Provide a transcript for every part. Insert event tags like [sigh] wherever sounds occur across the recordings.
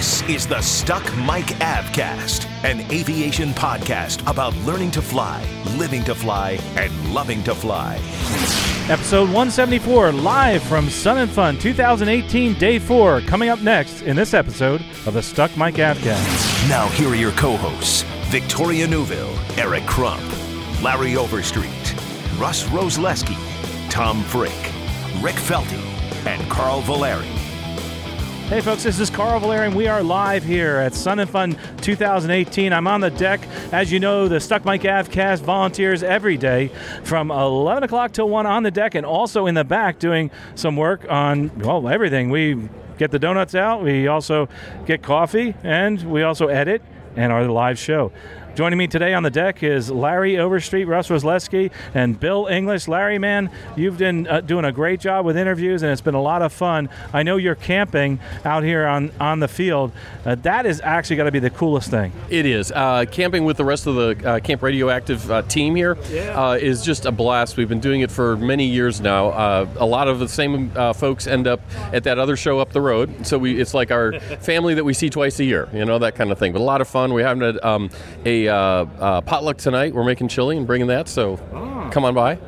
This is the Stuck Mic Avcast, an aviation podcast about learning to fly, living to fly, and loving to fly. Episode 174, live from Sun and Fun 2018, Day 4, coming up next in this episode of the Stuck Mic Avcast. Now, here are your co hosts Victoria Neuville, Eric Crump, Larry Overstreet, Russ Roslewski, Tom Frick, Rick Felty, and Carl Valeri. Hey folks, this is Carl Valerian. We are live here at Sun and Fun 2018. I'm on the deck. As you know, the Stuck Mic Avcast volunteers every day from 11 o'clock till 1 on the deck and also in the back doing some work on, well, everything. We get the donuts out, we also get coffee, and we also edit and our live show. Joining me today on the deck is Larry Overstreet, Russ Roslewski, and Bill English. Larry, man, you've been uh, doing a great job with interviews, and it's been a lot of fun. I know you're camping out here on, on the field. Uh, that is actually got to be the coolest thing. It is. Uh, camping with the rest of the uh, Camp Radioactive uh, team here uh, is just a blast. We've been doing it for many years now. Uh, a lot of the same uh, folks end up at that other show up the road, so we it's like our [laughs] family that we see twice a year, you know, that kind of thing. But a lot of fun. We're having a, um, a uh, uh, potluck tonight. We're making chili and bringing that, so come on by.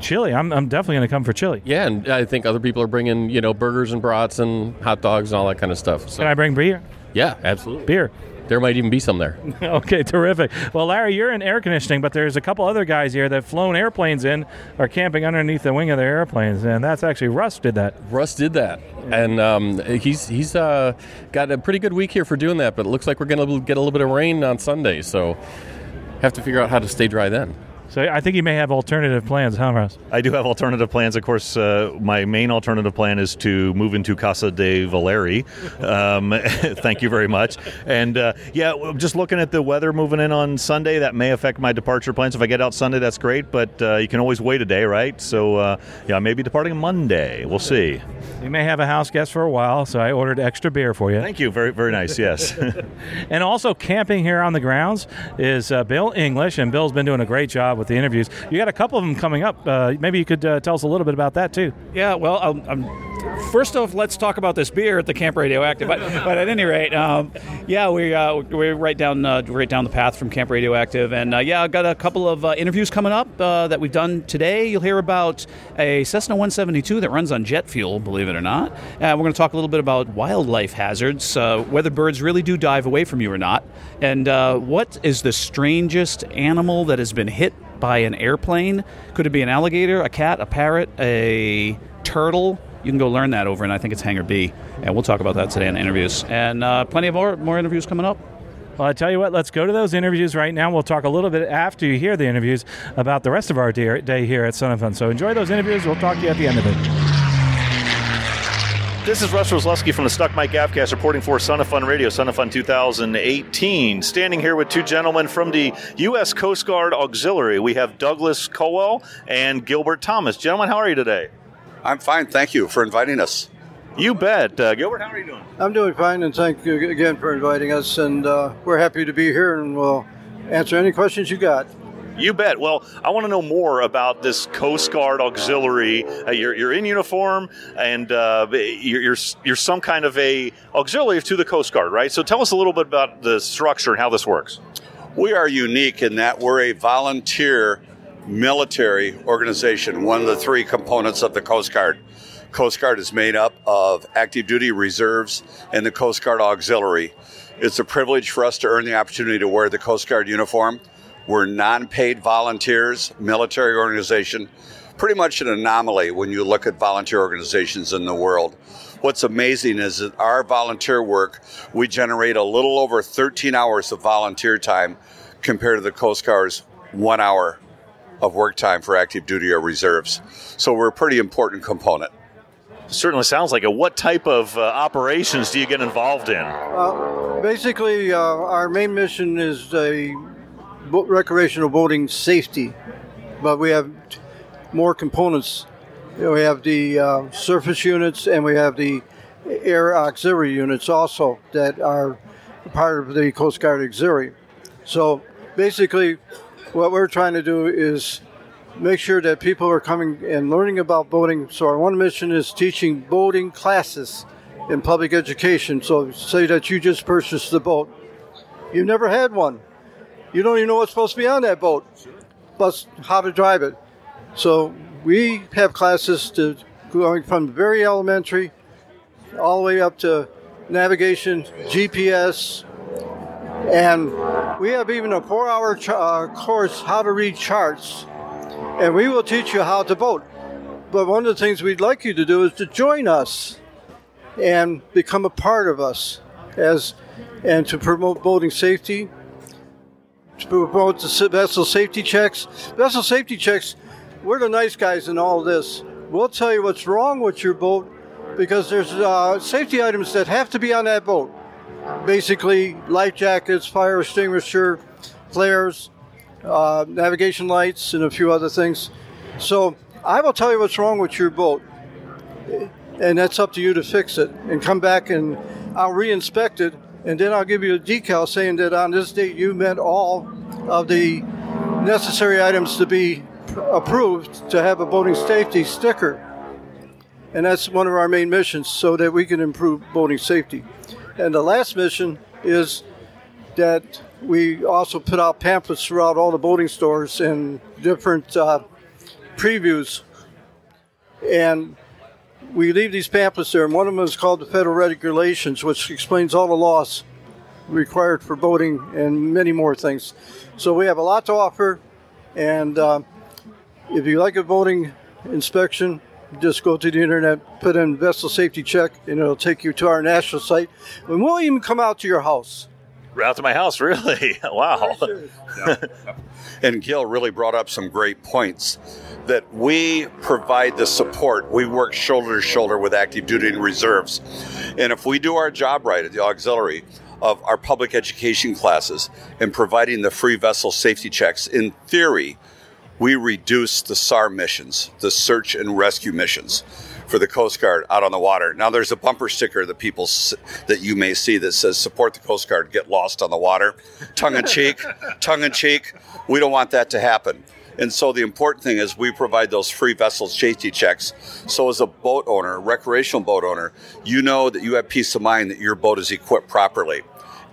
Chili, I'm, I'm definitely going to come for chili. Yeah, and I think other people are bringing, you know, burgers and brats and hot dogs and all that kind of stuff. So Can I bring beer? yeah, absolutely. Beer. There might even be some there. [laughs] okay, terrific. Well, Larry, you're in air conditioning, but there's a couple other guys here that have flown airplanes in, are camping underneath the wing of their airplanes, and that's actually Russ did that. Russ did that, and um, he's he's uh, got a pretty good week here for doing that. But it looks like we're going to get a little bit of rain on Sunday, so have to figure out how to stay dry then. So I think you may have alternative plans, huh, Russ? I do have alternative plans. Of course, uh, my main alternative plan is to move into Casa de Valeri. Um, [laughs] thank you very much. And uh, yeah, just looking at the weather moving in on Sunday, that may affect my departure plans. If I get out Sunday, that's great, but uh, you can always wait a day, right? So uh, yeah, I may be departing Monday. We'll see. You may have a house guest for a while, so I ordered extra beer for you. Thank you. Very, very nice. Yes. [laughs] [laughs] And also camping here on the grounds is uh, Bill English, and Bill's been doing a great job with the interviews. You got a couple of them coming up. Uh, maybe you could uh, tell us a little bit about that too. Yeah, well, um, um, first off, let's talk about this beer at the Camp Radioactive. But, but at any rate, um, yeah, we uh, we're right down uh, right down the path from Camp Radioactive, and uh, yeah, I've got a couple of uh, interviews coming up that we've done today. You'll hear about a Cessna 172 that runs on jet fuel, believe it or not. Uh, we're going to talk a little bit about wildlife hazards, whether birds really do dive away from you or not, and what is the strangest animal that has been hit by an airplane. Could it be an alligator, a cat, a parrot, a turtle? You can go learn that over, and I think it's Hangar B, and we'll talk about that today in interviews. And uh, plenty of more more interviews coming up. Well, I tell you what, let's go to those interviews right now. We'll talk a little bit after you hear the interviews about the rest of our day here at Sun and Fun. So enjoy those interviews. We'll talk to you at the end of it. This is Russ Roslewski from the Stuck Mic Avcast reporting for Sun and Fun Radio, Sun and Fun 2018. Standing here with two gentlemen from the U.S. Coast Guard Auxiliary. We have Douglas Cowell and Gilbert Thomas. Gentlemen, how are you today? I'm fine, thank you for inviting us. You bet. Uh, Gilbert, how are you doing? I'm doing fine, and thank you again for inviting us. And uh, we're happy to be here, and we'll answer any questions you got. You bet. Well, I want to know more about this Coast Guard Auxiliary. Uh, you're, you're in uniform, and uh, you're, you're you're some kind of a auxiliary to the Coast Guard, right? So tell us a little bit about the structure and how this works. We are unique in that we're a volunteer military organization, one of the three components of the Coast Guard. Coast Guard is made up of active duty reserves and the Coast Guard Auxiliary. It's a privilege for us to earn the opportunity to wear the Coast Guard uniform. We're non paid volunteers, military organization, pretty much an anomaly when you look at volunteer organizations in the world. What's amazing is that our volunteer work, we generate a little over 13 hours of volunteer time compared to the Coast Guard's one hour of work time for active duty or reserves. So we're a pretty important component. Certainly sounds like it. What type of uh, operations do you get involved in? Uh, basically, uh, our main mission is a recreational boating safety, but we have t- more components. You know, we have the uh, surface units and we have the air auxiliary units also that are part of the Coast Guard auxiliary. So basically, what we're trying to do is make sure that people are coming and learning about boating. So our one mission is teaching boating classes in public education. So say that you just purchased the boat, you've never had one, you don't even know what's supposed to be on that boat, but how to drive it. So we have classes to going from very elementary all the way up to navigation, GPS, and we have even a four-hour ch- uh, course how to read charts, and we will teach you how to boat. But one of the things we'd like you to do is to join us and become a part of us as and to promote boating safety to promote the vessel safety checks. Vessel safety checks we're the nice guys in all this. We'll tell you what's wrong with your boat because there's uh, safety items that have to be on that boat. Basically life jackets fire extinguisher flares uh, navigation lights and a few other things. So i will tell you what's wrong with your boat and that's up to you to fix it and come back and I'll re-inspect it and then I'll give you a decal saying that on this date you met all of the necessary items to be approved to have a boating safety sticker. And that's one of our main missions so that we can improve boating safety. And the last mission is that we also put out pamphlets throughout all the boating stores and different uh, previews. And we leave these pamphlets there, and one of them is called the Federal Regulations, which explains all the laws required for boating and many more things. So we have a lot to offer, and uh, if you like a boating inspection, just go to the internet, put in vessel safety check, and it'll take you to our national site. And we'll even come out to your house. Right out to my house, really? [laughs] wow. [laughs] And Gil really brought up some great points that we provide the support. We work shoulder to shoulder with active duty and reserves. And if we do our job right at the auxiliary of our public education classes and providing the free vessel safety checks, in theory, we reduce the SAR missions, the search and rescue missions for the Coast Guard out on the water. Now, there's a bumper sticker that people that you may see that says "Support the Coast Guard, get lost on the water." Tongue in cheek, [laughs] tongue in cheek. We don't want that to happen. And so the important thing is we provide those free vessel safety checks. So as a boat owner, recreational boat owner, you know that you have peace of mind that your boat is equipped properly.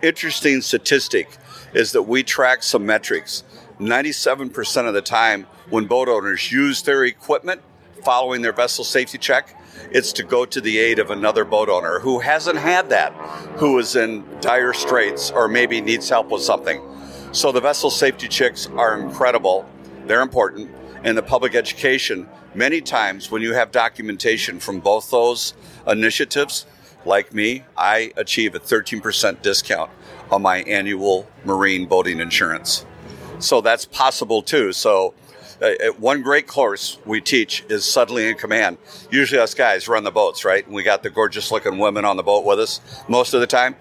Interesting statistic is that we track some metrics. 97% of the time when boat owners use their equipment following their vessel safety check, it's to go to the aid of another boat owner who hasn't had that, who is in dire straits or maybe needs help with something. So the vessel safety checks are incredible. They're important. And the public education, many times when you have documentation from both those initiatives, like me, I achieve a 13% discount on my annual marine boating insurance. So that's possible too. So uh, uh, one great course we teach is suddenly in command. Usually us guys run the boats, right? And we got the gorgeous looking women on the boat with us most of the time.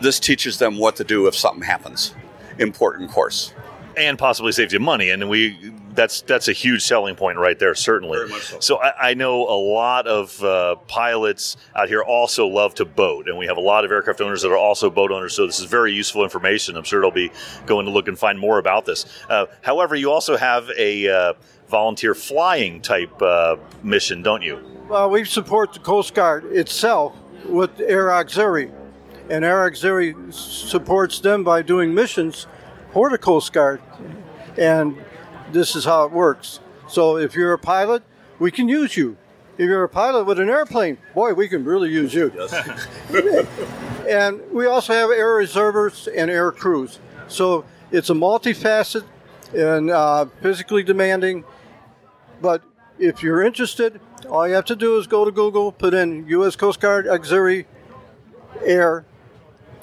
This teaches them what to do if something happens. Important course. and possibly saves you money. And we that's that's a huge selling point right there, certainly. Very much so. I, I know a lot of uh, pilots out here also love to boat, and we have a lot of aircraft owners that are also boat owners. So this is very useful information. I'm sure they'll be going to look and find more about this. Uh, however, you also have a uh, volunteer flying type uh, mission, don't you? Well, we support the Coast Guard itself with Air Auxiliary, and Air Auxiliary supports them by doing missions for the Coast Guard. And this is how it works. So if you're a pilot, we can use you. If you're a pilot with an airplane, boy, we can really use you. [laughs] and we also have air reservers and air crews. So it's a multifaceted and uh, physically demanding but if you're interested, all you have to do is go to Google, put in U.S. Coast Guard Auxiliary Air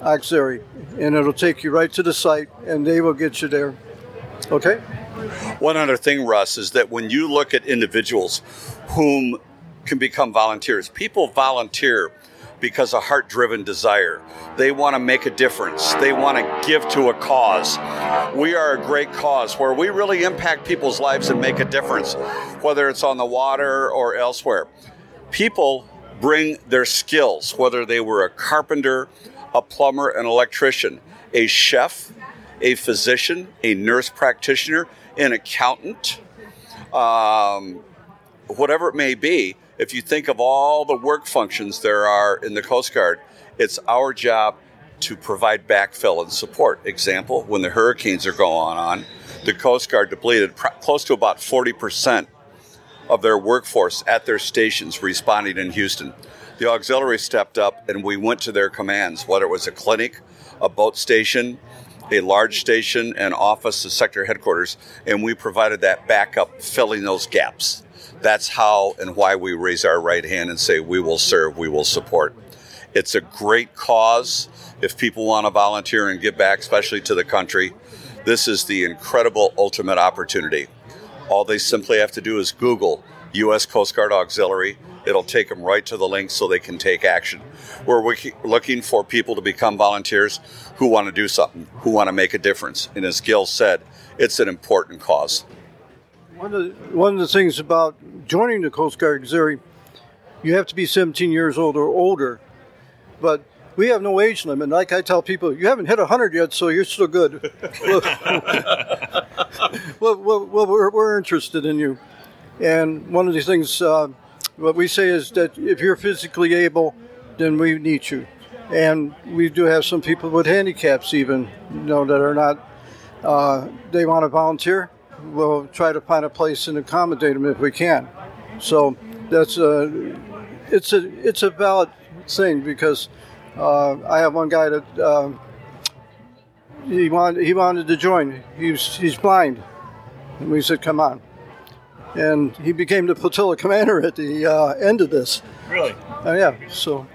Auxiliary, and it'll take you right to the site, and they will get you there. Okay? One other thing, Russ, is that when you look at individuals whom can become volunteers. People volunteer because of heart driven desire. They want to make a difference, they want to give to a cause. We are a great cause where we really impact people's lives and make a difference, whether it's on the water or elsewhere. People bring their skills, whether they were a carpenter, a plumber, an electrician, a chef, a physician, a nurse practitioner, an accountant, um, whatever it may be if you think of all the work functions there are in the Coast Guard, it's our job to provide backfill and support. Example, when the hurricanes are going on, the Coast Guard depleted pr- close to about 40% of their workforce at their stations responding in Houston. The auxiliary stepped up and we went to their commands, whether it was a clinic, a boat station, a large station, and office, a sector headquarters, and we provided that backup, filling those gaps. That's how and why we raise our right hand and say, we will serve, we will support. It's a great cause. If people want to volunteer and give back, especially to the country, this is the incredible ultimate opportunity. All they simply have to do is Google U.S. Coast Guard Auxiliary. It'll take them right to the link so they can take action. We're looking for people to become volunteers who want to do something, who want to make a difference. And as Gil said, it's an important cause. One of, the, one of the things about joining the Coast Guard Auxiliary, you have to be 17 years old or older. But we have no age limit. Like I tell people, you haven't hit 100 yet, so you're still good. [laughs] [laughs] well, well, well we're, we're, interested in you. And one of the things, uh, what we say is that if you're physically able, then we need you. And we do have some people with handicaps, even, you know, that are not, uh, they want to volunteer we'll try to find a place and accommodate them if we can. So that's a it's a it's a valid thing because uh, I have one guy that uh, he wanted he wanted to join. He's he's blind, and we said, "Come on." And he became the flotilla commander at the uh, end of this. Really? Uh, yeah. So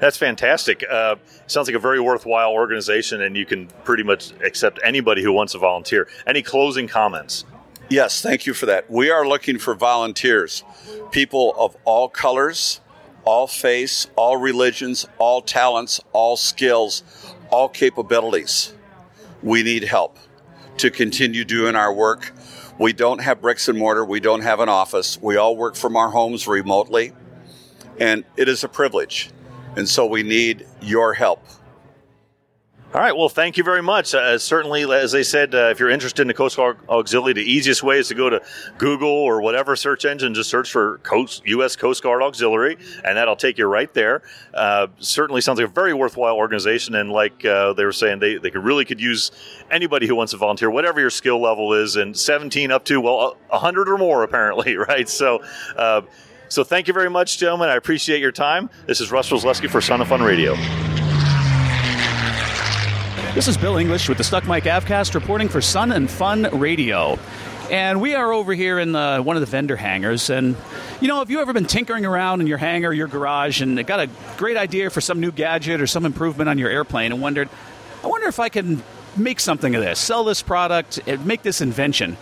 that's fantastic. Uh, sounds like a very worthwhile organization, and you can pretty much accept anybody who wants to volunteer. Any closing comments? Yes, thank you for that. We are looking for volunteers, people of all colors, all faiths, all religions, all talents, all skills, all capabilities. We need help to continue doing our work. We don't have bricks and mortar, we don't have an office. We all work from our homes remotely, and it is a privilege. And so we need your help. All right. Well, thank you very much. Uh, certainly, as I said, uh, if you're interested in the Coast Guard Auxiliary, the easiest way is to go to Google or whatever search engine, just search for Coast, U.S. Coast Guard Auxiliary, and that'll take you right there. Uh, certainly sounds like a very worthwhile organization, and like uh, they were saying, they, they could really could use anybody who wants to volunteer, whatever your skill level is, and 17 up to, well, 100 or more, apparently, [laughs] right? So, uh, so thank you very much, gentlemen. I appreciate your time. This is Russ Roslewski for Sun and Fun Radio. This is Bill English with the Stuck Mic Avcast reporting for Sun and Fun Radio. And we are over here in the, one of the vendor hangars. And, you know, have you ever been tinkering around in your hangar, your garage, and got a great idea for some new gadget or some improvement on your airplane and wondered, I wonder if I can make something of this, sell this product, make this invention?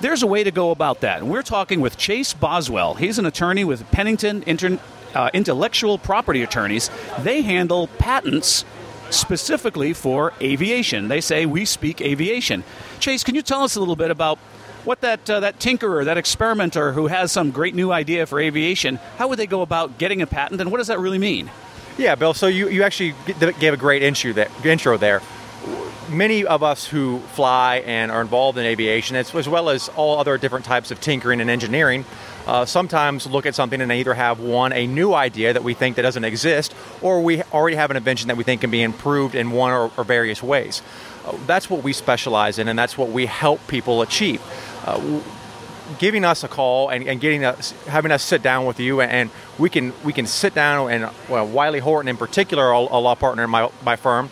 There's a way to go about that. And we're talking with Chase Boswell. He's an attorney with Pennington Inter- uh, Intellectual Property Attorneys. They handle patents specifically for aviation. They say we speak aviation. Chase, can you tell us a little bit about what that uh, that tinkerer, that experimenter who has some great new idea for aviation, how would they go about getting a patent, and what does that really mean? Yeah, Bill. So you, you actually gave a great intro there. Many of us who fly and are involved in aviation, as, as well as all other different types of tinkering and engineering, uh, sometimes look at something and either have one a new idea that we think that doesn't exist, or we already have an invention that we think can be improved in one or, or various ways. Uh, that's what we specialize in, and that's what we help people achieve. Uh, giving us a call and, and, getting us, having us sit down with you, and we can we can sit down and well, Wiley Horton in particular, a, a law partner in my, my firm,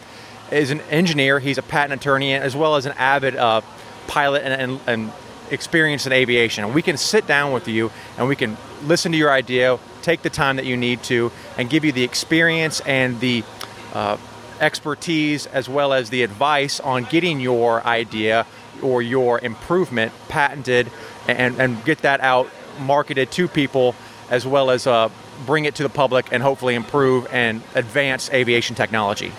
is an engineer. He's a patent attorney as well as an avid uh, pilot and, and, and experience in aviation. And we can sit down with you and we can listen to your idea, take the time that you need to, and give you the experience and the uh, expertise as well as the advice on getting your idea or your improvement patented and, and get that out marketed to people as well as uh, bring it to the public and hopefully improve and advance aviation technology.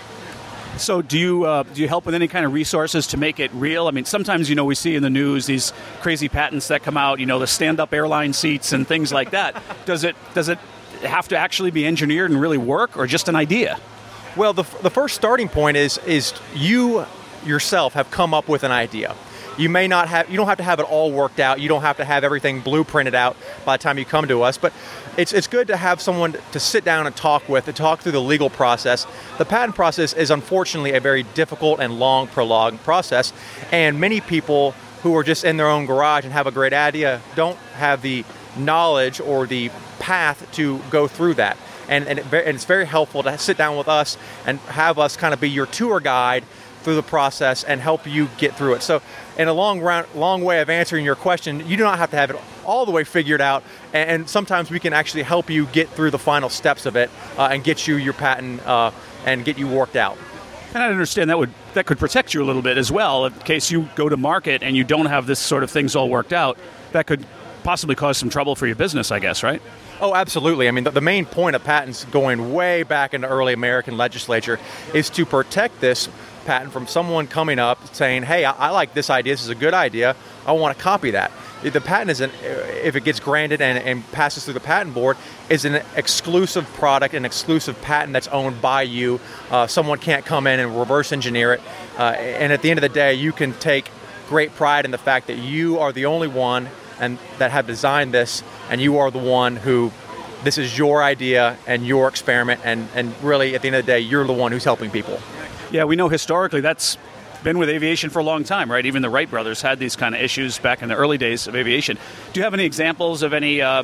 So, do you uh, do you help with any kind of resources to make it real? I mean, sometimes you know we see in the news these crazy patents that come out. You know, the stand-up airline seats and things like that. [laughs] does it does it have to actually be engineered and really work, or just an idea? Well, the, the first starting point is is you yourself have come up with an idea. You may not have you don't have to have it all worked out. You don't have to have everything blueprinted out by the time you come to us, but it's, it's good to have someone to sit down and talk with, to talk through the legal process. The patent process is unfortunately a very difficult and long, prolonged process, and many people who are just in their own garage and have a great idea don't have the knowledge or the path to go through that. And, and, it, and it's very helpful to sit down with us and have us kind of be your tour guide through the process and help you get through it. So, in a long round, long way of answering your question, you do not have to have it all the way figured out. And, sometimes we can actually help you get through the final steps of it uh, and get you your patent uh, and get you worked out. And I understand that would that could protect you a little bit as well in case you go to market and you don't have this sort of things all worked out. That could possibly cause some trouble for your business, I guess, right? Oh, absolutely. I mean, the, the, main point of patents going way back into early American legislature is to protect this patent from someone coming up saying, hey, I, I like this idea, this is a good idea, I want to copy that. The patent is, an, if it gets granted and, and passes through the patent board, is an exclusive product, an exclusive patent that's owned by you. Uh, someone can't come in and reverse engineer it. Uh, and at the end of the day, you can take great pride in the fact that you are the only one and that have designed this, and you are the one who this is your idea and your experiment, and, and really at the end of the day, you're the one who's helping people. Yeah, we know historically that's been with aviation for a long time, right? Even the Wright brothers had these kind of issues back in the early days of aviation. Do you have any examples of any uh,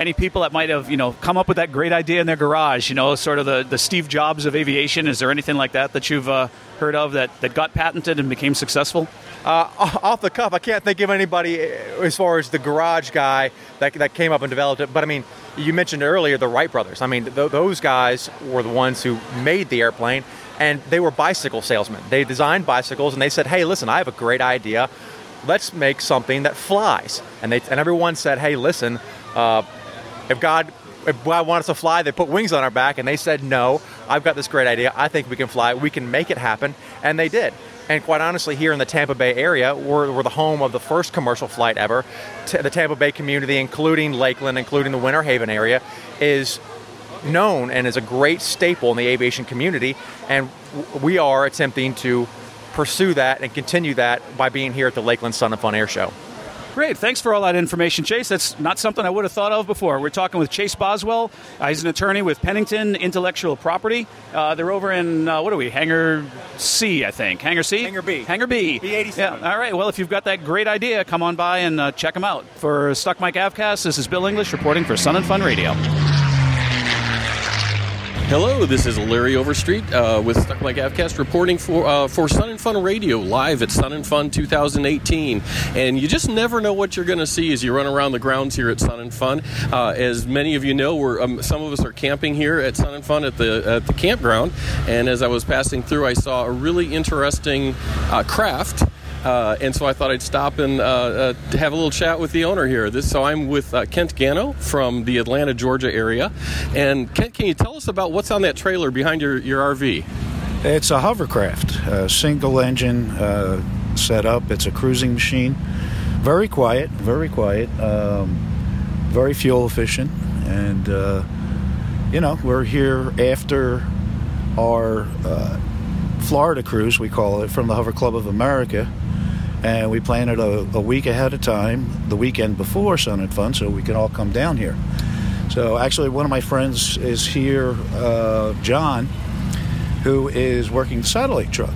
any people that might have you know come up with that great idea in their garage? You know, sort of the, the Steve Jobs of aviation. Is there anything like that that you've uh, heard of that, that got patented and became successful? Uh, off the cuff, I can't think of anybody uh, as far as the garage guy that, that came up and developed it. But I mean, you mentioned earlier the Wright brothers. I mean, th- those guys were the ones who made the airplane and they were bicycle salesmen. They designed bicycles, and they said, "Hey, listen, I have a great idea. Let's make something that flies." And they and everyone said, "Hey, listen, uh, if God." If God wanted us to fly, they put wings on our back, and they said, "No, I've got this great idea. I think we can fly. We can make it happen," and they did. And quite honestly, here in the Tampa Bay area, we're, we're the home of the first commercial flight ever. T- the Tampa Bay community, including Lakeland, including the Winter Haven area, is known and is a great staple in the aviation community. And we are attempting to pursue that and continue that by being here at the Lakeland Sun and Fun Air Show. Great. Thanks for all that information, Chase. That's not something I would have thought of before. We're talking with Chase Boswell. Uh, he's an attorney with Pennington Intellectual Property. Uh, they're over in, uh, what are we, Hangar C, I think. Hangar C? Hangar B. Hangar B. B87. Yeah. All right. Well, if you've got that great idea, come on by and uh, check them out. For Stuck Mic Avcast, this is Bill English reporting for Sun and Fun Radio. Hello, this is Larry Overstreet uh, with Stuck Mic Avcast reporting for uh, for Sun and Fun Radio live at Sun and Fun 2018. And you just never know what you're going to see as you run around the grounds here at Sun and Fun. Uh, as many of you know, we're um, some of us are camping here at Sun and Fun at the at the campground. And as I was passing through, I saw a really interesting uh, craft. Uh, and so I thought I'd stop and uh, uh, have a little chat with the owner here. This, so I'm with uh, Kent Gano from the Atlanta, Georgia area. And Kent, can you tell us about what's on that trailer behind your, your RV? It's a hovercraft, single engine uh, setup. It's a cruising machine. Very quiet, very quiet, um, very fuel efficient. And, uh, you know, we're here after our Florida cruise, we call it, from the Hover Club of America and we plan it a, a, week ahead of time, the weekend before Sun and Fun, so we can all come down here. So actually, one of my friends is here, uh, John, who is working the satellite truck.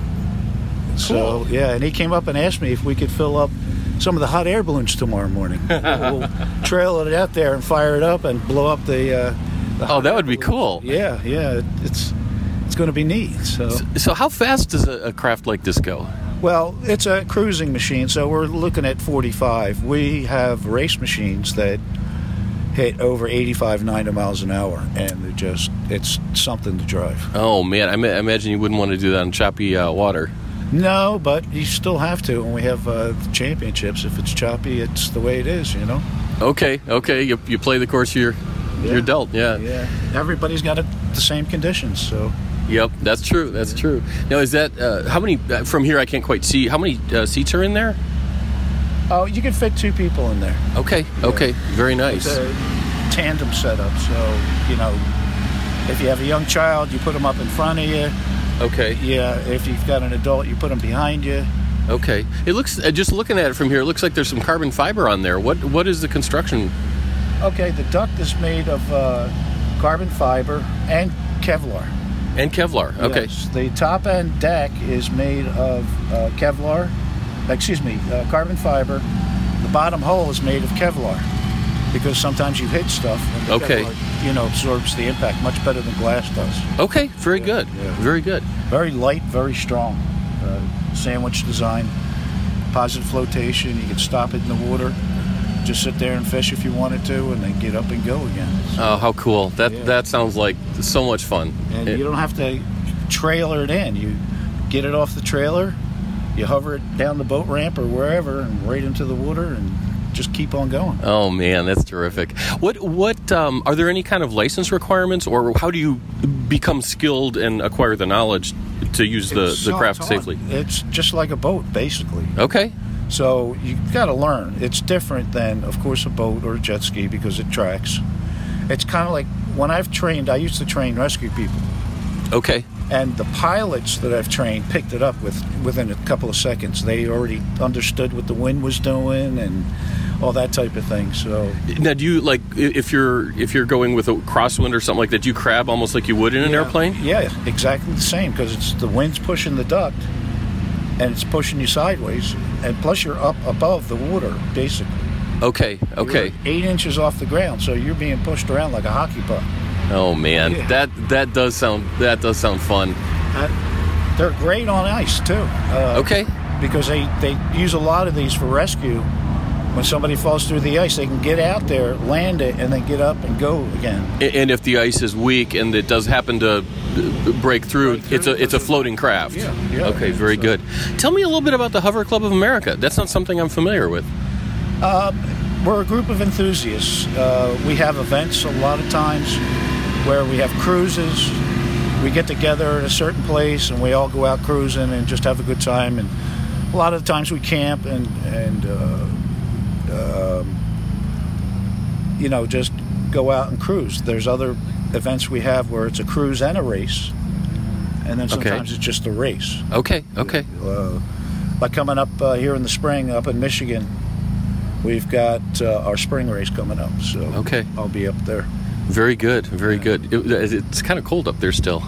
Cool. So yeah, and he came up and asked me if we could fill up some of the hot air balloons tomorrow morning. [laughs] we'll trail it out there and fire it up and blow up the. Uh, the oh, that would be cool. Yeah, yeah, it's it's going to be neat. So. so, how fast does a, a craft like this go? Well, it's a cruising machine, so we're looking at 45. We have race machines that hit over 85, 90 miles an hour, and it just it's something to drive. Oh man, I, ma- imagine you wouldn't want to do that on choppy uh, water. No, but you still have to, and we have uh, championships. If it's choppy, it's the way it is, you know. Okay, okay. You, you play the course you're you're dealt. Yeah. Yeah, everybody's got it, the same conditions, so Yep, that's true. That's true. Now, is that uh, how many uh, from here? I can't quite see. How many uh, seats are in there? oh, you can fit two people in there. Okay, okay, very nice. It's a tandem setup, so you know, if you have a young child, you put them up in front of you. Okay, Yeah, if you've got an adult, you put them behind you. okay. It looks uh, just looking at it from here. It looks like there's some carbon fiber on there. What what is the construction? Okay, the duct is made of uh, carbon fiber and Kevlar. And Kevlar. Okay. Yes, the top end deck is made of uh, Kevlar. Excuse me, uh, carbon fiber. The bottom hull is made of Kevlar because sometimes you hit stuff. And the Okay. Kevlar, you know, absorbs the impact much better than glass does. Okay. Very good. yeah. Very good. Very light, very strong. Uh, sandwich design, positive flotation. You can stop it in the water. Just sit there and fish if you wanted to, and then get up and go again. Oh, how cool! That Yeah. that sounds like so much fun. And It- you don't have to trailer it in. You get it off the trailer, you hover it down the boat ramp or wherever, and right into the water, and just keep on going. Oh man, that's terrific. What what um, are there any kind of license requirements, or how do you become skilled and acquire the knowledge to use the, the craft safely? It's just like a boat, basically. Okay. So you've got to learn. It's different than, of course, a boat or a jet ski because it tracks. It's kind of like when I've trained. I used to train rescue people, Okay. and the pilots that I've trained picked it up with within a couple of seconds. They already understood what the wind was doing and all that type of thing. So Now, do you like if you're if you're going with a crosswind or something like that? Do you crab almost like you would in an Yeah. airplane? Yeah, exactly the same because it's the wind's pushing the duct, and it's pushing you sideways, and plus you're up above the water basically. Okay. Okay. You're eight inches off the ground, so you're being pushed around like a hockey puck. Oh man, Yeah. that that does sound that does sound fun. Uh, they're great on ice too. Uh, Okay. Because they, they use a lot of these for rescue. When somebody falls through the ice, they can get out there, land it, and then get up and go again. And if the ice is weak and it does happen to uh, break through, Break through, it's a it's a floating craft. Yeah, yeah. Okay, very So- good. Tell me a little bit about the Hover Club of America. That's not something I'm familiar with. We're a group of enthusiasts. Uh, we have events a lot of times where we have cruises. We get together at a certain place and we all go out cruising and just have a good time. And a lot of the times we camp and and uh, um, you know just go out and cruise. There's other events we have where it's a cruise and a race, and then Okay. sometimes it's just a race. Okay. Okay. Uh, like coming up uh, here in the spring up in Michigan, we've got uh, our spring race coming up. So Okay. I'll be up there. Very good. Very good. It, it's kind of cold up there still.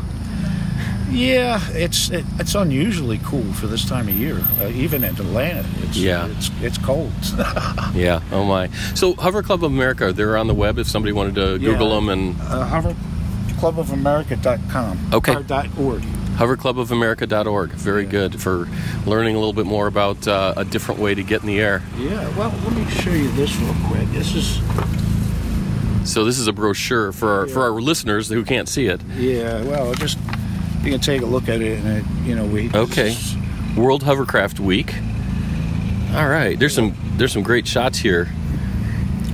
Yeah, it's it, it's unusually cool for this time of year, uh, even in Atlanta. It's, Yeah. it's it's cold. [laughs] Yeah. Oh my. So Hover Club of America, they're on the web if somebody wanted to Google Yeah. them and uh, HoverClubOfAmerica.com. Okay. Or dot .org. hoverclubofamerica.org. Very good for learning a little bit more about uh, a different way to get in the air. Yeah. Well, let me show you this real quick. This is So this is a brochure for our, for our listeners who can't see it. yeah. Well, just you can take a look at it, and it, you know we Okay. World Hovercraft Week. All right, there's some there's some great shots here.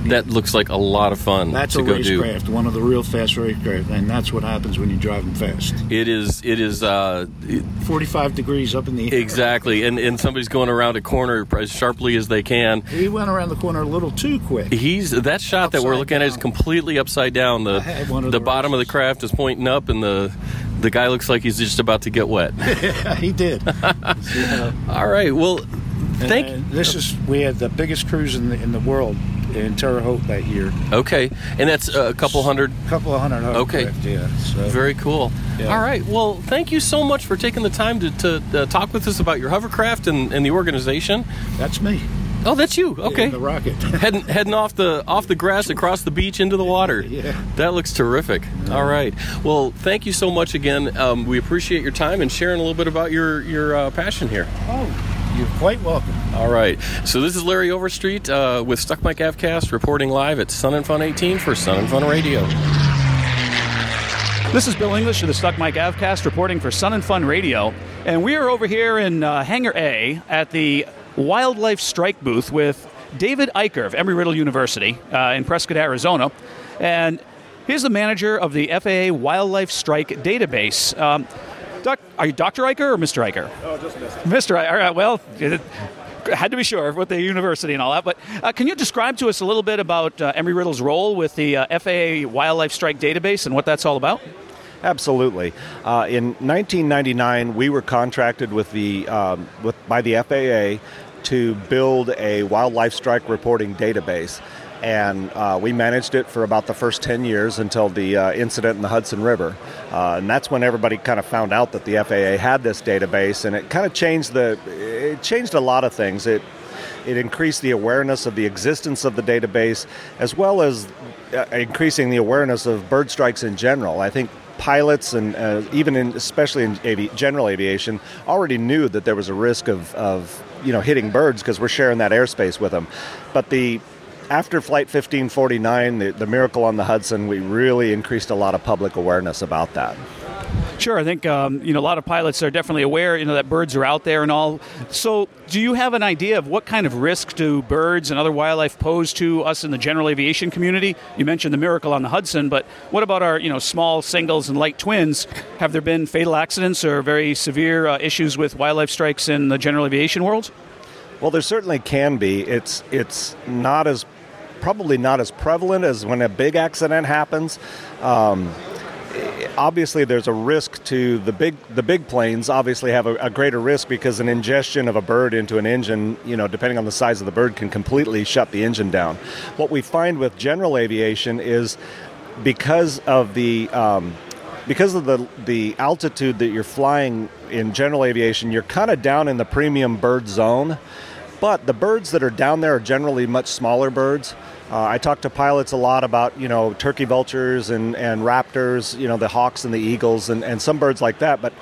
That looks like a lot of fun That's to a go do. racecraft, one of the real fast racecraft, and that's what happens when you drive them fast. It is it is uh, 45 degrees up in the air. exactly, and and somebody's going around a corner as sharply as they can. He went around the corner a little too quick. He's that shot that we're Upside looking at is completely upside down. The I had one of the those. bottom of the craft is pointing up, and the the guy looks like he's just about to get wet. [laughs] he did. [laughs] All right, well, thank. And this is we had the biggest cruise in the, in the world in Terre Haute that year. Okay, and that's a couple hundred. A couple of hundred Okay. hovercraft, yeah. So Very cool. Yeah. All right. Well, thank you so much for taking the time to, to uh, talk with us about your hovercraft and, and the organization. that's me. Oh, that's you. Okay. the rocket. [laughs] heading heading off the off the grass across the beach into the water. Yeah. That looks terrific. All right. Well, thank you so much again. Um, we appreciate your time and sharing a little bit about your your uh, passion here. oh, you're quite welcome. All right. So this is Larry Overstreet uh, with Stuck Mic Avcast reporting live at Sun and Fun 18 for Sun and Fun Radio. This is Bill English of the Stuck Mic Avcast reporting for Sun and Fun Radio. And we are over here in uh, Hangar A at the Wildlife Strike booth with David Eicher of Embry Riddle University uh, in Prescott, Arizona. And he's the manager of the FAA Wildlife Strike Database. Um, doc, are you Dr. Eicher or Mr. Eicher? Oh, just Mr. Mr. Eicher. All right, well, it, had to be sure with the university and all that. But uh, can you describe to us a little bit about uh, Embry Riddle's role with the uh, FAA Wildlife Strike Database and what that's all about? Absolutely. Uh, in 1999, we were contracted with the um, with by the FAA to build a wildlife strike reporting database. And uh, we managed it for about the first 10 years until the uh, incident in the Hudson River. Uh, and that's when everybody kind of found out that the FAA had this database, and it kind of changed the it changed a lot of things. It it increased the awareness of the existence of the database, as well as uh, increasing the awareness of bird strikes in general. I think pilots and uh, even in, especially in avi- general aviation already knew that there was a risk of, of you know hitting birds because we're sharing that airspace with them. But the after Flight 1549, the, the miracle on the Hudson, we really increased a lot of public awareness about that. Sure, I think um, you know a lot of pilots are definitely aware, you know, that birds are out there and all. So, do you have an idea of what kind of risk do birds and other wildlife pose to us in the general aviation community? You mentioned the miracle on the Hudson, but what about our you know small singles and light twins? Have there been fatal accidents or very severe uh, issues with wildlife strikes in the general aviation world? Well, there certainly can be. It's it's not as probably not as prevalent as when a big accident happens. Um, obviously there's a risk to the big the big planes obviously have a, a, greater risk because an ingestion of a bird into an engine you know depending on the size of the bird can completely shut the engine down what we find with general aviation is because of the um, because of the the altitude that you're flying in general aviation you're kind of down in the premium bird zone but the birds that are down there are generally much smaller birds uh, I talk to pilots a lot about, you know, turkey vultures and, and raptors, you know, the hawks and the eagles and, and some birds like that. But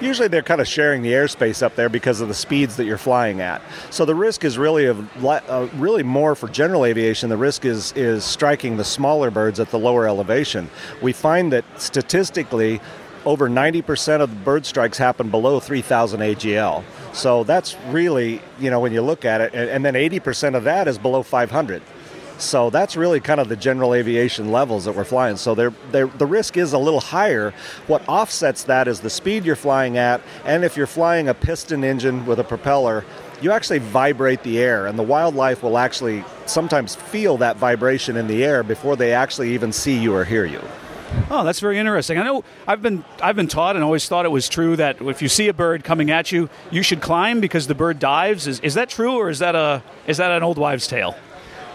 usually they're kind of sharing the airspace up there because of the speeds that you're flying at. So the risk is really of uh, really more for general aviation. The risk is is striking the smaller birds at the lower elevation. We find that statistically, over 90% of the bird strikes happen below 3,000 AGL. So that's really, you know, when you look at it, and, and then 80% of that is below 500. So that's really kind of the general aviation levels that we're flying. So they're, they're, the risk is a little higher. What offsets that is the speed you're flying at, and if you're flying a piston engine with a propeller, you actually vibrate the air, and the wildlife will actually sometimes feel that vibration in the air before they actually even see you or hear you. Oh, that's very interesting. I know I've been I've been taught and always thought it was true that if you see a bird coming at you, you should climb because the bird dives. Is, is that true, or is that a is that an old wives' tale?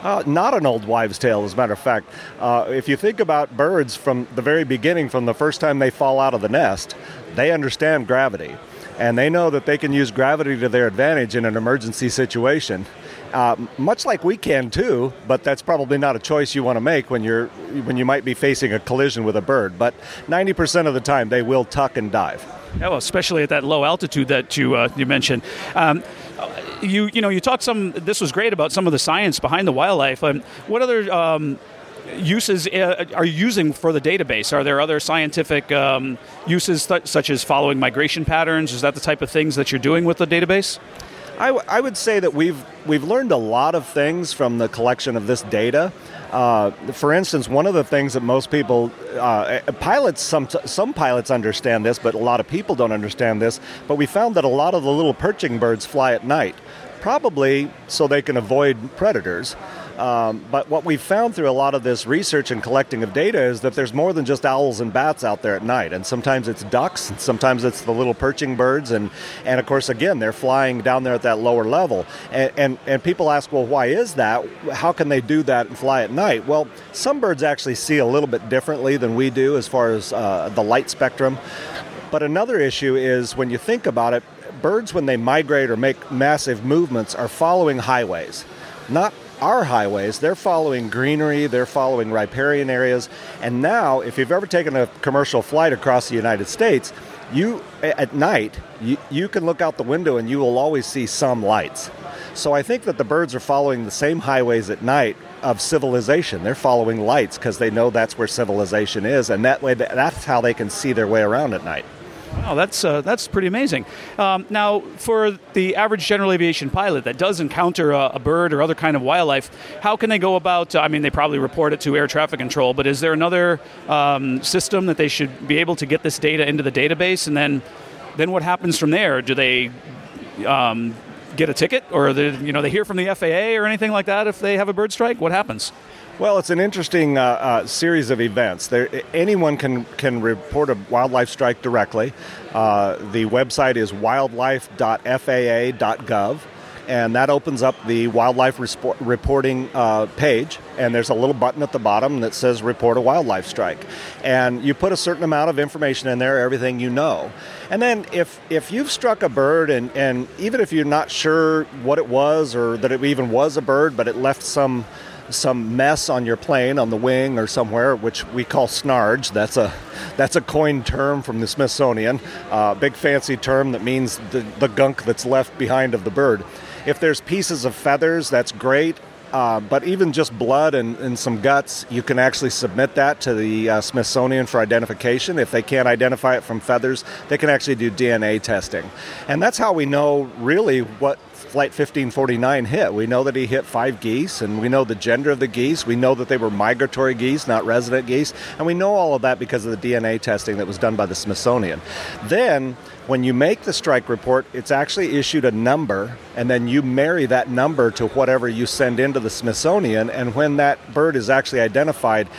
Uh, not an old wives' tale, as a matter of fact. Uh, if you think about birds from the very beginning, from the first time they fall out of the nest, they understand gravity. And they know that they can use gravity to their advantage in an emergency situation. Uh, much like we can too, but that's probably not a choice you want to make when you're when you might be facing a collision with a bird. But 90% of the time, they will tuck and dive. Well, especially at that low altitude that you uh, you mentioned. Um, you you know you talked some. This was great about some of the science behind the wildlife. Um, what other um, uses uh, are you using for the database? Are there other scientific um, uses th- such as following migration patterns? Is that the type of things that you're doing with the database? I, w- I would say that we've we've learned a lot of things from the collection of this data. Uh, for instance, one of the things that most people, uh, pilots, some some pilots understand this, but a lot of people don't understand this. But we found that a lot of the little perching birds fly at night, probably so they can avoid predators. Um, but what we've found through a lot of this research and collecting of data is that there's more than just owls and bats out there at night. And sometimes it's ducks, and sometimes it's the little perching birds. And, and of course, again, they're flying down there at that lower level. And, and, and people ask, well, why is that? How can they do that and fly at night? Well, some birds actually see a little bit differently than we do as far as uh, the light spectrum. But another issue is when you think about it, birds, when they migrate or make massive movements, are following highways, not our highways, they're following greenery, they're following riparian areas. And now, if you've ever taken a commercial flight across the United States, you at night you, you can look out the window and you will always see some lights. So I think that the birds are following the same highways at night of civilization. They're following lights because they know that's where civilization is, and that way that's how they can see their way around at night. Wow, that's uh, that's pretty amazing. Um, now, for the average general aviation pilot that does encounter a, a bird or other kind of wildlife, how can they go about? I mean, they probably report it to air traffic control, but is there another um, system that they should be able to get this data into the database, and then then what happens from there? Do they um, get a ticket, or they, you know they hear from the FAA or anything like that if they have a bird strike? What happens? Well, it's an interesting uh, uh, series of events. There, anyone can can report a wildlife strike directly. Uh, the website is wildlife.faa.gov, and that opens up the wildlife respo- reporting uh, page. And there's a little button at the bottom that says "Report a wildlife strike," and you put a certain amount of information in there, everything you know. And then if if you've struck a bird, and and even if you're not sure what it was or that it even was a bird, but it left some some mess on your plane on the wing or somewhere, which we call snarge. That's a that's a coined term from the Smithsonian, uh, big fancy term that means the, the gunk that's left behind of the bird. If there's pieces of feathers, that's great. Uh, but even just blood and, and, some guts, you can actually submit that to the uh, Smithsonian for identification. If they can't identify it from feathers, they can actually do DNA testing. And that's how we know really what Flight 1549 hit. We know that he hit five geese, and we know the gender of the geese. We know that they were migratory geese, not resident geese. And we know all of that because of the DNA testing that was done by the Smithsonian. Then, when you make the strike report, it's actually issued a number, and then you marry that number to whatever you send into the Smithsonian. And when that bird is actually identified,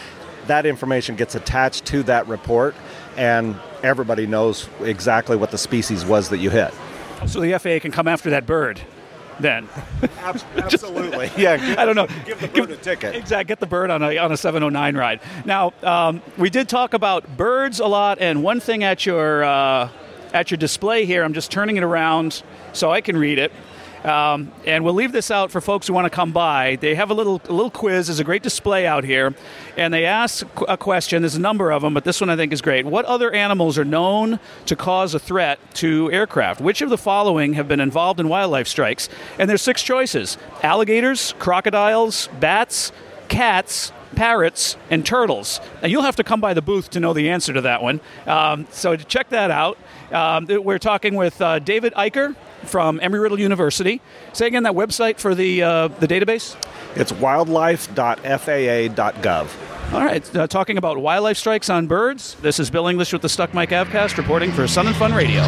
that information gets attached to that report, and everybody knows exactly what the species was that you hit. So the FAA can come after that bird then. [laughs] [laughs] Absolutely. yeah. I don't know. Give the bird give, a ticket. Exactly. Get the bird on a, on a 709 ride. Now, um, we did talk about birds a lot, and one thing at your, uh, at your display here, I'm just turning it around so I can read it. Um, and we'll leave this out for folks who want to come by. They have a little a little quiz. There's a great display out here, and they ask a question. There's a number of them, but this one I think is great. What other animals are known to cause a threat to aircraft? Which of the following have been involved in wildlife strikes? And there's six choices: alligators, crocodiles, bats, cats, parrots, and turtles. And you'll have to come by the booth to know the answer to that one. Um, so check that out. Um, we're talking with uh, David Eicher from Embry Riddle University. Say again that website for the, uh, the database? It's wildlife.faa.gov. All right, uh, talking about wildlife strikes on birds. This is Bill English with the Stuck Mic Avcast reporting for Sun and Fun Radio.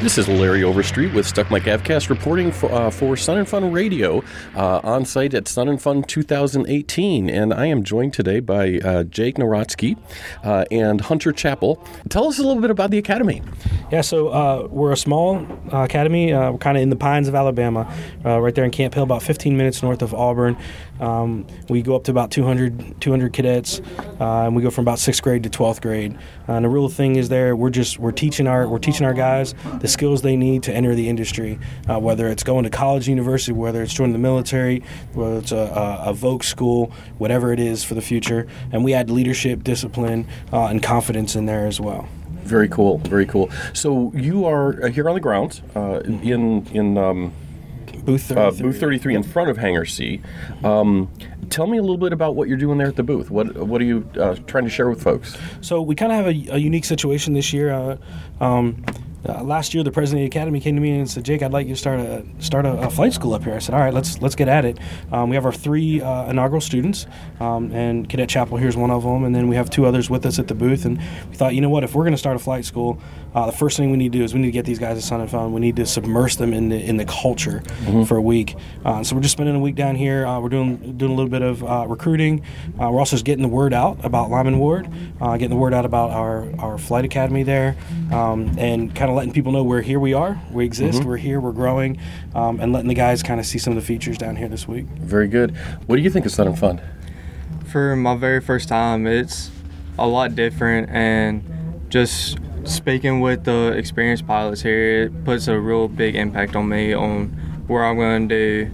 This is Larry Overstreet with Stuck Mic Avcast reporting for, uh, for Sun and Fun Radio uh, on site at Sun and Fun 2018. And I am joined today by uh, Jake Narotsky uh, and Hunter Chappell. Tell us a little bit about the Academy. Yeah, so uh, we're a small uh, academy. we're kind of in the pines of Alabama, right there in Camp Hill, about 15 minutes north of Auburn. Um, we go up to about 200, 200 cadets, and we go from about sixth grade to 12th grade. and the real thing is there, we're just we're teaching our we're teaching our guys the skills they need to enter the industry, uh, whether it's going to college, university, whether it's joining the military, whether it's a, a, a school, whatever it is for the future. And we add leadership, discipline, uh, and confidence in there as well. Very cool, very cool. So you are uh, here on the grounds uh, in in. Um, booth 33. Uh, booth 33 in front of Hangar C. Um, tell me a little bit about what you're doing there at the booth. What what are you uh, trying to share with folks? So we kind of have a, a, unique situation this year. Uh, um, uh, last year, the president of the academy came to me and said, "Jake, I'd like you to start a start a, a flight school up here." I said, "All right, let's let's get at it." Um, we have our three uh, inaugural students, um, and Cadet Chappell here's one of them, and then we have two others with us at the booth. And we thought, you know what, if we're going to start a flight school, uh, the first thing we need to do is we need to get these guys to Sun and Fun. We need to submerge them in the in the culture mm-hmm. for a week. Uh, so we're just spending a week down here. Uh, we're doing doing a little bit of uh, recruiting. we're also just getting the word out about Lyman Ward, getting the word out about our our flight academy there, um, and kind of letting people know we're here we are. We exist. Mm-hmm. We're here. We're growing, um, and letting the guys kind of see some of the features down here this week. Very good. What do you think of Sun and Fun? For my very first time, it's a lot different, and just speaking with the experienced pilots here, it puts a real big impact on me on where I'm going to do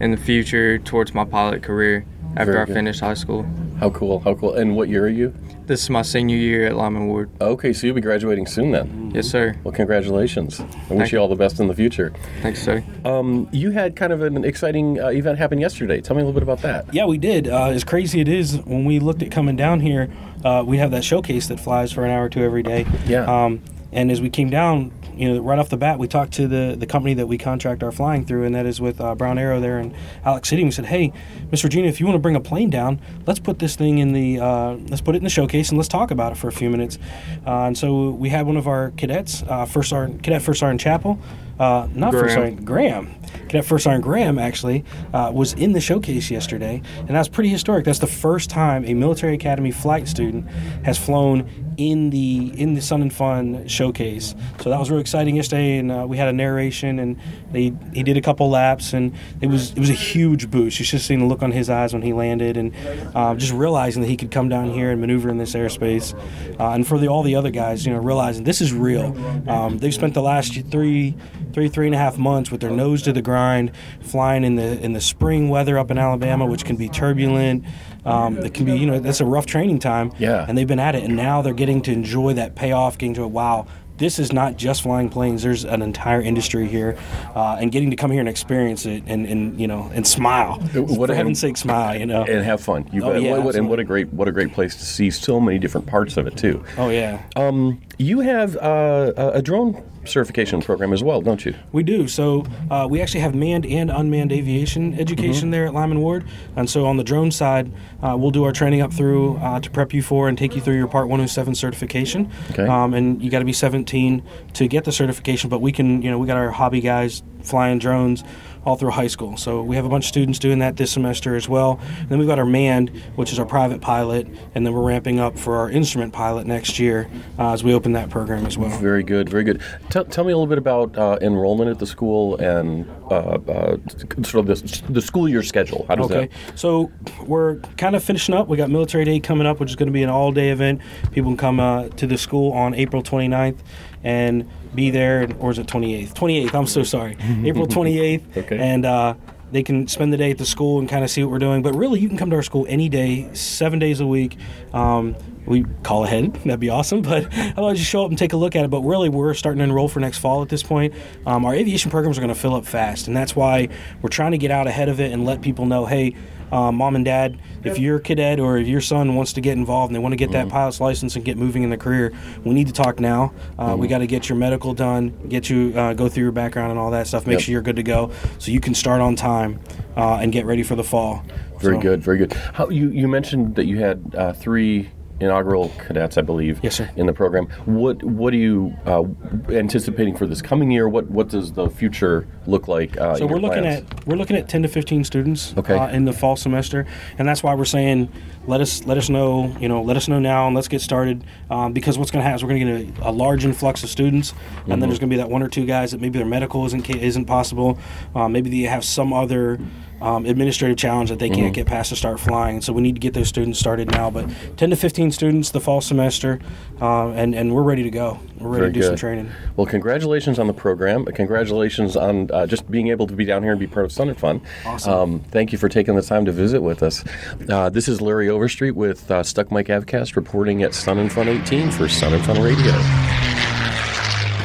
in the future towards my pilot career after I finish high school. How cool! How cool! And what year are you? This is my senior year at Lyman Ward. Okay, so you'll be graduating soon then. Yes, sir. Well, congratulations. I wish you all the best in the future. Thanks, sir. Um, you had kind of an exciting uh, event happen yesterday. Tell me a little bit about that. Yeah, we did. Uh, as crazy it is, when we looked at coming down here, uh, we have that showcase that flies for an hour or two every day. Yeah. Um, and as we came down, you know, right off the bat, we talked to the, the company that we contract our flying through, and that is with uh, Brown Arrow there in Alex City. We said, "Hey, Miss Virginia, if you want to bring a plane down, let's put this thing in the uh, let's put it in the showcase and let's talk about it for a few minutes." Uh, and so we had one of our cadets, uh, first sergeant, cadet first sergeant Chappell, uh, not first Graham. sergeant Graham, cadet first sergeant Graham actually uh, was in the showcase yesterday, and that's pretty historic. That's the first time a military academy flight student has flown in the in the Sun and Fun showcase. So that was really exciting yesterday, and uh, we had a narration, and they he did a couple laps, and it was it was a huge boost. You should seen the look on his eyes when he landed, and uh, just realizing that he could come down here and maneuver in this airspace, uh, and for the all the other guys, you know, realizing this is real. Um, they've spent the last three three three and a half months with their nose to the grind, flying in the in the spring weather up in Alabama, which can be turbulent. Um, it can be, you know, that's a rough training time. Yeah. And they've been at it, and now they're getting to enjoy that payoff, getting to wow. This is not just flying planes. There's an entire industry here, uh, and getting to come here and experience it, and, and you know, and smile. What For a- heaven's sake, smile. You know. And have fun. You Oh, yeah, What- and what a great what a great place to see so many different parts of it too. Oh yeah. Um, you have uh, a a drone certification program as well, don't you? We do. So uh, we actually have manned and unmanned aviation education Mhm. there at Lyman Ward. And so on the drone side, uh, we'll do our training up through uh, to prep you for and take you through your Part 107 certification. Okay. Um, and you got to be 17 to get the certification. But we can, you know, we got our hobby guys flying drones all through high school. So we have a bunch of students doing that this semester as well. And then we've got our manned, which is our private pilot, and then we're ramping up for our instrument pilot next year uh, as we open that program as well. Very good, very good. Tell, tell me a little bit about uh, enrollment at the school and uh, uh, sort of the, the school year schedule. How does okay. So we're kind of finishing up. We got Military Day coming up, which is going to be an all-day event. People can come uh, to the school on April 29th and be there. Or is it 28th? 28th. I'm so sorry. [laughs] April 28th. Okay. And uh, they can spend the day at the school and kind of see what we're doing. But really, you can come to our school any day, seven days a week. Um, we call ahead. [laughs] That'd be awesome. But [laughs] otherwise, just show up and take a look at it. But really, we're starting to enroll for next fall at this point. Um, our aviation programs are going to fill up fast, and that's why we're trying to get out ahead of it and let people know, hey. Uh, mom and dad, if you're a cadet or if your son wants to get involved and they want to get that pilot's license and get moving in their career, we need to talk now. Uh, We got to get your medical done, get you uh, go through your background and all that stuff. Make Yep. sure you're good to go, so you can start on time uh, and get ready for the fall. Very So- good, very good. How you you mentioned that you had uh, three inaugural cadets, I believe. Yes, sir. In the program, what what are you uh, anticipating for this coming year? What what does the future look like? Uh, So in we're looking plans? at we're looking at ten to fifteen students Okay. uh, in the fall semester, and that's why we're saying let us let us know you know let us know now and let's get started um, because what's going to happen is we're going to get a, a large influx of students, and Mhm. then there's going to be that one or two guys that maybe their medical isn't isn't possible, uh, maybe they have some other. Um, administrative challenge that they can't Mhm. get past to start flying, so we need to get those students started now. But 10 to 15 students the fall semester, uh, and and we're ready to go. We're ready Very to do some training. Well, congratulations on the program. Congratulations on uh, just being able to be down here and be part of Sun and Fun. Awesome. Um, thank you for taking the time to visit with us. Uh, this is Larry Overstreet with uh, Stuck Mic Avcast reporting at Sun and Fun 18 for Sun and Fun Radio.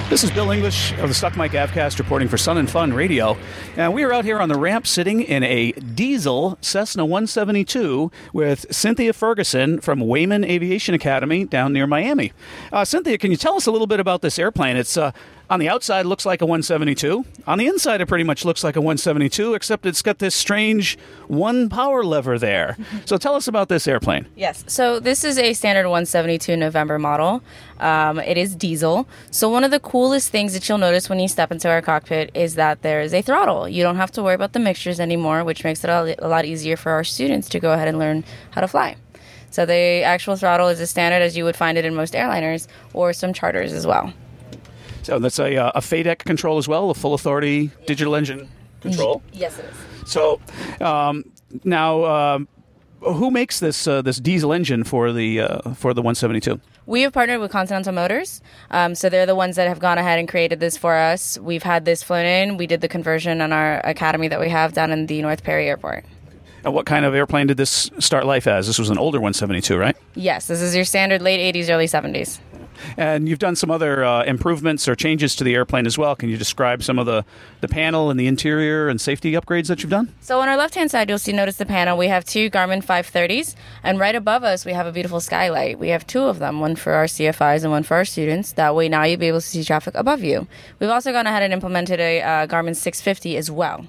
This is Bill English of the Stuck Mic Avcast reporting for Sun and Fun Radio. And we are out here on the ramp sitting in a diesel Cessna 172 with Cynthia Ferguson from Wayman Aviation Academy down near Miami. Uh, Cynthia, can you tell us a little bit about this airplane? It's uh, on the outside looks like a 172. On the inside, it pretty much looks like a 172, except it's got this strange one power lever there. [laughs] So tell us about this airplane. Yes. So this is a standard 172 November model. Um, it is diesel. So one of the coolest things that you'll notice when you step into our cockpit is that there is a throttle. You don't have to worry about the mixtures anymore, which makes it a, a lot easier for our students to go ahead and learn how to fly. So the actual throttle is as standard as you would find it in most airliners or some charters as well. So that's a, uh, a FADEC control as well, a full authority digital engine control. Yes, it is. So um, now, um, who makes this uh, this diesel engine for the uh, for the 172? We have partnered with Continental Motors. Um, so they're the ones that have gone ahead and created this for us. We've had this flown in. We did the conversion on our academy that we have down in the North Perry Airport. And what kind of airplane did this start life as? This was an older 172, right? Yes, this is your standard late 80s, early 70s. And you've done some other uh, improvements or changes to the airplane as well. Can you describe some of the, the panel and the interior and safety upgrades that you've done? So on our left-hand side, you'll see notice the panel. We have two Garmin 530s, and right above us, we have a beautiful skylight. We have two of them, one for our CFIs and one for our students. That way, now you'll be able to see traffic above you. We've also gone ahead and implemented a uh, Garmin 650 as well.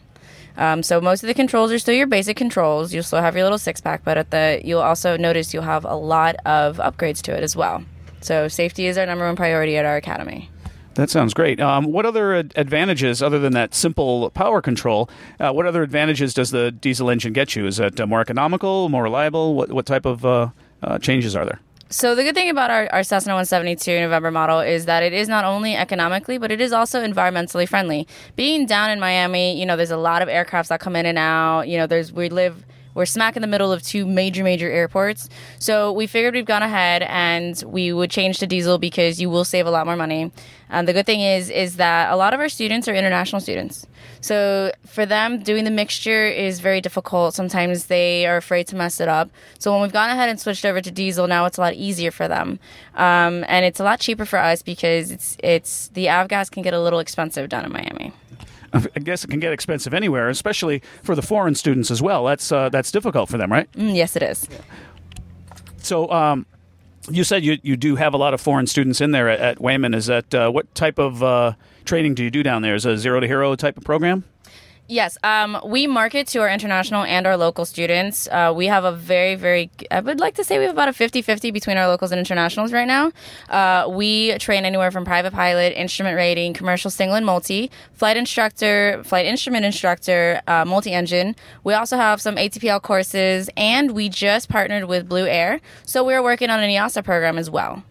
Um, so most of the controls are still your basic controls. You'll still have your little six pack, but at the you'll also notice you'll have a lot of upgrades to it as well. So safety is our number one priority at our academy. That sounds great. Um, what other ad- advantages, other than that simple power control, uh, what other advantages does the diesel engine get you? Is it uh, more economical, more reliable? What, what type of uh, uh changes are there? So the good thing about our, our Cessna 172 November model is that it is not only economically, but it is also environmentally friendly. Being down in Miami, you know, there's a lot of aircrafts that come in and out. You know, there's we live we're smack in the middle of two major, major airports. So we figured we've gone ahead and we would change to diesel because you will save a lot more money. And the good thing is, is that a lot of our students are international students. So for them, doing the mixture is very difficult. Sometimes they are afraid to mess it up. So when we've gone ahead and switched over to diesel, now it's a lot easier for them, um, and it's a lot cheaper for us because it's it's the avgas can get a little expensive down in Miami. I guess it can get expensive anywhere, especially for the foreign students as well. That's uh, that's difficult for them, right? Mm, yes, it is. So, um, you said you, you do have a lot of foreign students in there at, at Wayman. Is that uh, what type of uh, training do you do down there? Is it a zero to hero type of program? Yes, um, we market to our international and our local students. Uh, we have a very, very, I would like to say we have about a 50 50 between our locals and internationals right now. Uh, we train anywhere from private pilot, instrument rating, commercial single and multi, flight instructor, flight instrument instructor, uh, multi engine. We also have some ATPL courses, and we just partnered with Blue Air. So we're working on an EASA program as well.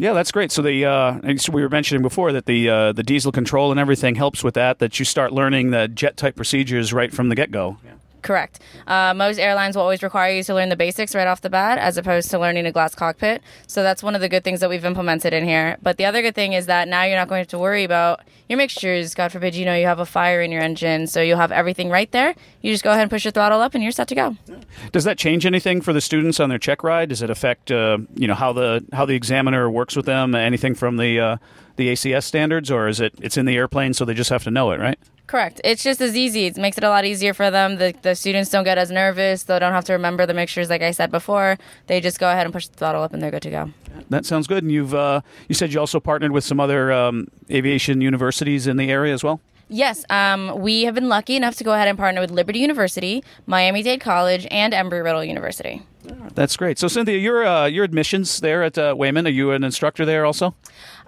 Yeah, that's great. So the uh, we were mentioning before that the uh, the diesel control and everything helps with that. That you start learning the jet type procedures right from the get go. Yeah. Correct. Uh, most airlines will always require you to learn the basics right off the bat, as opposed to learning a glass cockpit. So that's one of the good things that we've implemented in here. But the other good thing is that now you're not going to have to worry about your mixtures. God forbid, you know, you have a fire in your engine, so you'll have everything right there. You just go ahead and push your throttle up, and you're set to go. Does that change anything for the students on their check ride? Does it affect, uh, you know, how the how the examiner works with them? Anything from the uh, the ACS standards, or is it it's in the airplane, so they just have to know it, right? Correct. It's just as easy. It makes it a lot easier for them. The, the students don't get as nervous. They don't have to remember the mixtures, like I said before. They just go ahead and push the throttle up, and they're good to go. That sounds good. And you've uh, you said you also partnered with some other um, aviation universities in the area as well. Yes, um, we have been lucky enough to go ahead and partner with Liberty University, Miami Dade College, and Embry Riddle University. That's great. So, Cynthia, your uh, your admissions there at uh, Wayman. Are you an instructor there also?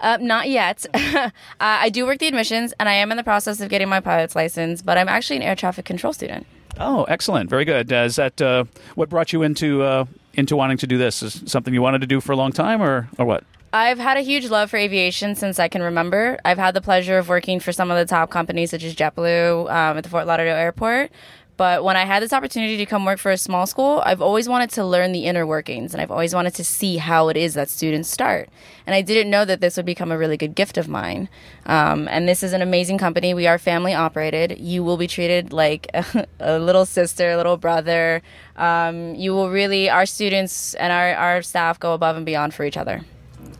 Uh, not yet. [laughs] uh, I do work the admissions, and I am in the process of getting my pilot's license. But I'm actually an air traffic control student. Oh, excellent! Very good. Uh, is that uh, what brought you into uh, into wanting to do this? Is something you wanted to do for a long time, or or what? I've had a huge love for aviation since I can remember. I've had the pleasure of working for some of the top companies, such as JetBlue um, at the Fort Lauderdale Airport. But when I had this opportunity to come work for a small school, I've always wanted to learn the inner workings and I've always wanted to see how it is that students start. And I didn't know that this would become a really good gift of mine. Um, and this is an amazing company. We are family operated. You will be treated like a, [laughs] a little sister, a little brother. Um, you will really, our students and our, our staff go above and beyond for each other.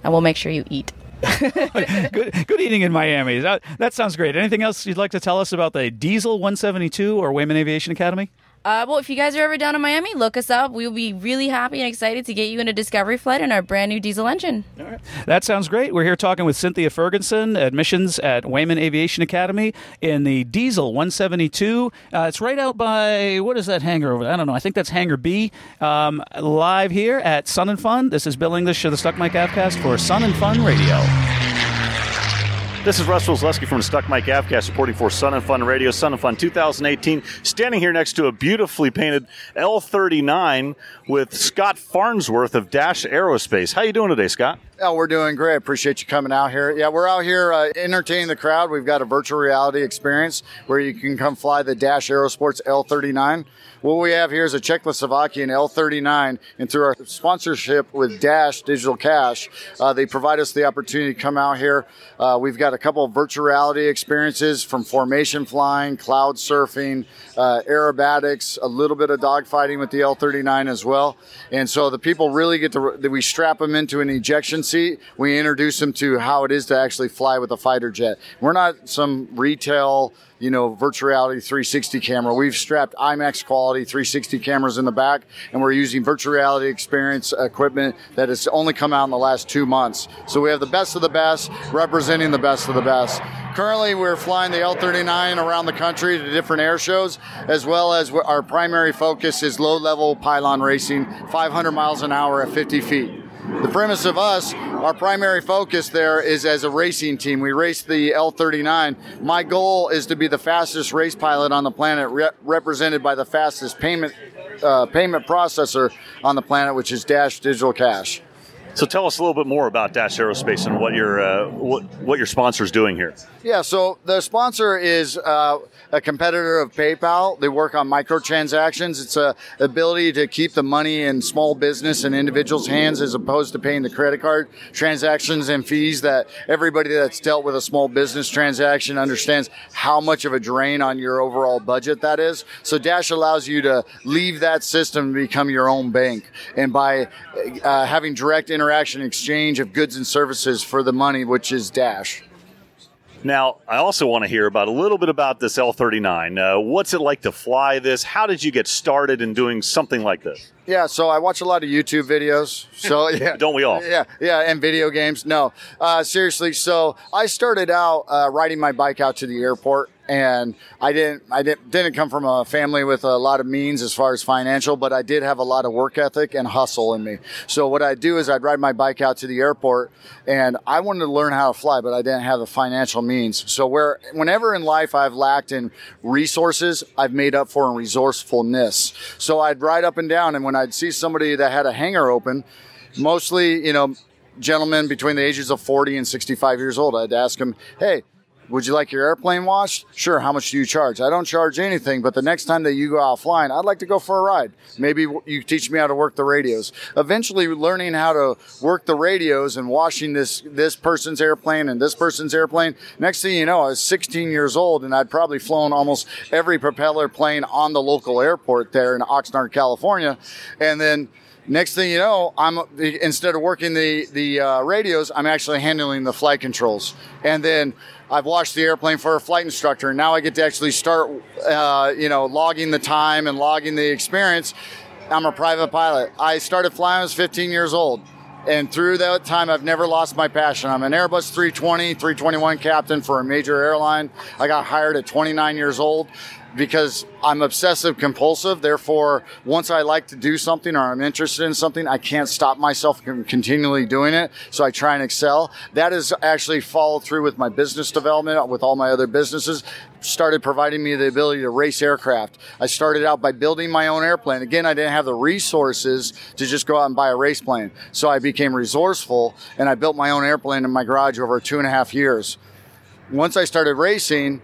And we'll make sure you eat. [laughs] good, good in Miami. That, that sounds great. Anything else you'd like to tell us about the Diesel 172 or Wayman Aviation Academy? Uh, well, if you guys are ever down in Miami, look us up. We'll be really happy and excited to get you in a discovery flight in our brand new diesel engine. All right. That sounds great. We're here talking with Cynthia Ferguson, admissions at Wayman Aviation Academy in the Diesel 172. Uh, it's right out by, what is that hangar over there? I don't know. I think that's Hangar B. Um, live here at Sun and Fun. This is Bill English of the Stuck Mic Avcast for Sun and Fun Radio. This is Russell Roslewski from the Stuck Mic Avcast reporting for Sun and Fun Radio, Sun and Fun 2018. Standing here next to a beautifully painted L39 with Scott Farnsworth of Dash Aerospace. How you doing today, Scott? Oh, we're doing great. Appreciate you coming out here. Yeah, we're out here uh, entertaining the crowd. We've got a virtual reality experience where you can come fly the Dash Aerosports L39. What we have here is a Czechoslovakian L39, and through our sponsorship with Dash Digital Cash, uh, they provide us the opportunity to come out here. Uh, we've got a couple of virtual reality experiences from formation flying, cloud surfing, uh, aerobatics, a little bit of dogfighting with the L39 as well. And so the people really get to, we strap them into an ejection seat. We introduce them to how it is to actually fly with a fighter jet. We're not some retail you know, virtual reality 360 camera. We've strapped IMAX quality 360 cameras in the back, and we're using virtual reality experience equipment that has only come out in the last two months. So we have the best of the best representing the best of the best. Currently, we're flying the L39 around the country to different air shows, as well as our primary focus is low level pylon racing, 500 miles an hour at 50 feet. The premise of us, our primary focus there is as a racing team. We race the L39. My goal is to be the fastest race pilot on the planet, re- represented by the fastest payment uh, payment processor on the planet, which is Dash Digital Cash. So tell us a little bit more about Dash Aerospace and what your uh, what, what your sponsor is doing here. Yeah, so the sponsor is uh, a competitor of PayPal. They work on microtransactions. It's a ability to keep the money in small business and individuals' hands as opposed to paying the credit card transactions and fees that everybody that's dealt with a small business transaction understands how much of a drain on your overall budget that is. So Dash allows you to leave that system and become your own bank. And by uh, having direct interaction exchange of goods and services for the money, which is Dash. Now, I also want to hear about a little bit about this L39. Uh, what's it like to fly this? How did you get started in doing something like this? Yeah, so I watch a lot of YouTube videos. So [laughs] yeah, don't we all? Yeah, yeah, and video games. No, uh, seriously. So I started out uh, riding my bike out to the airport and I didn't I didn't didn't come from a family with a lot of means as far as financial, but I did have a lot of work ethic and hustle in me. So what I'd do is I'd ride my bike out to the airport, and I wanted to learn how to fly, but I didn't have the financial means. So where whenever in life I've lacked in resources, I've made up for in resourcefulness. So I'd ride up and down, and when I'd see somebody that had a hangar open, mostly you know gentlemen between the ages of 40 and 65 years old, I'd ask them, hey would you like your airplane washed? Sure. How much do you charge? I don't charge anything, but the next time that you go out flying, I'd like to go for a ride. Maybe you teach me how to work the radios. Eventually, learning how to work the radios and washing this this person's airplane and this person's airplane. Next thing you know, I was 16 years old and I'd probably flown almost every propeller plane on the local airport there in Oxnard, California, and then next thing you know, I'm instead of working the the uh, radios, I'm actually handling the flight controls, and then I've watched the airplane for a flight instructor. And now I get to actually start, uh, you know, logging the time and logging the experience. I'm a private pilot. I started flying when I was 15 years old. And through that time, I've never lost my passion. I'm an Airbus 320, 321 captain for a major airline. I got hired at 29 years old because I'm obsessive compulsive. Therefore, once I like to do something or I'm interested in something, I can't stop myself from continually doing it. So I try and excel. That has actually followed through with my business development, with all my other businesses. Started providing me the ability to race aircraft. I started out by building my own airplane. Again, I didn't have the resources to just go out and buy a race plane. So I became resourceful and I built my own airplane in my garage over two and a half years. Once I started racing,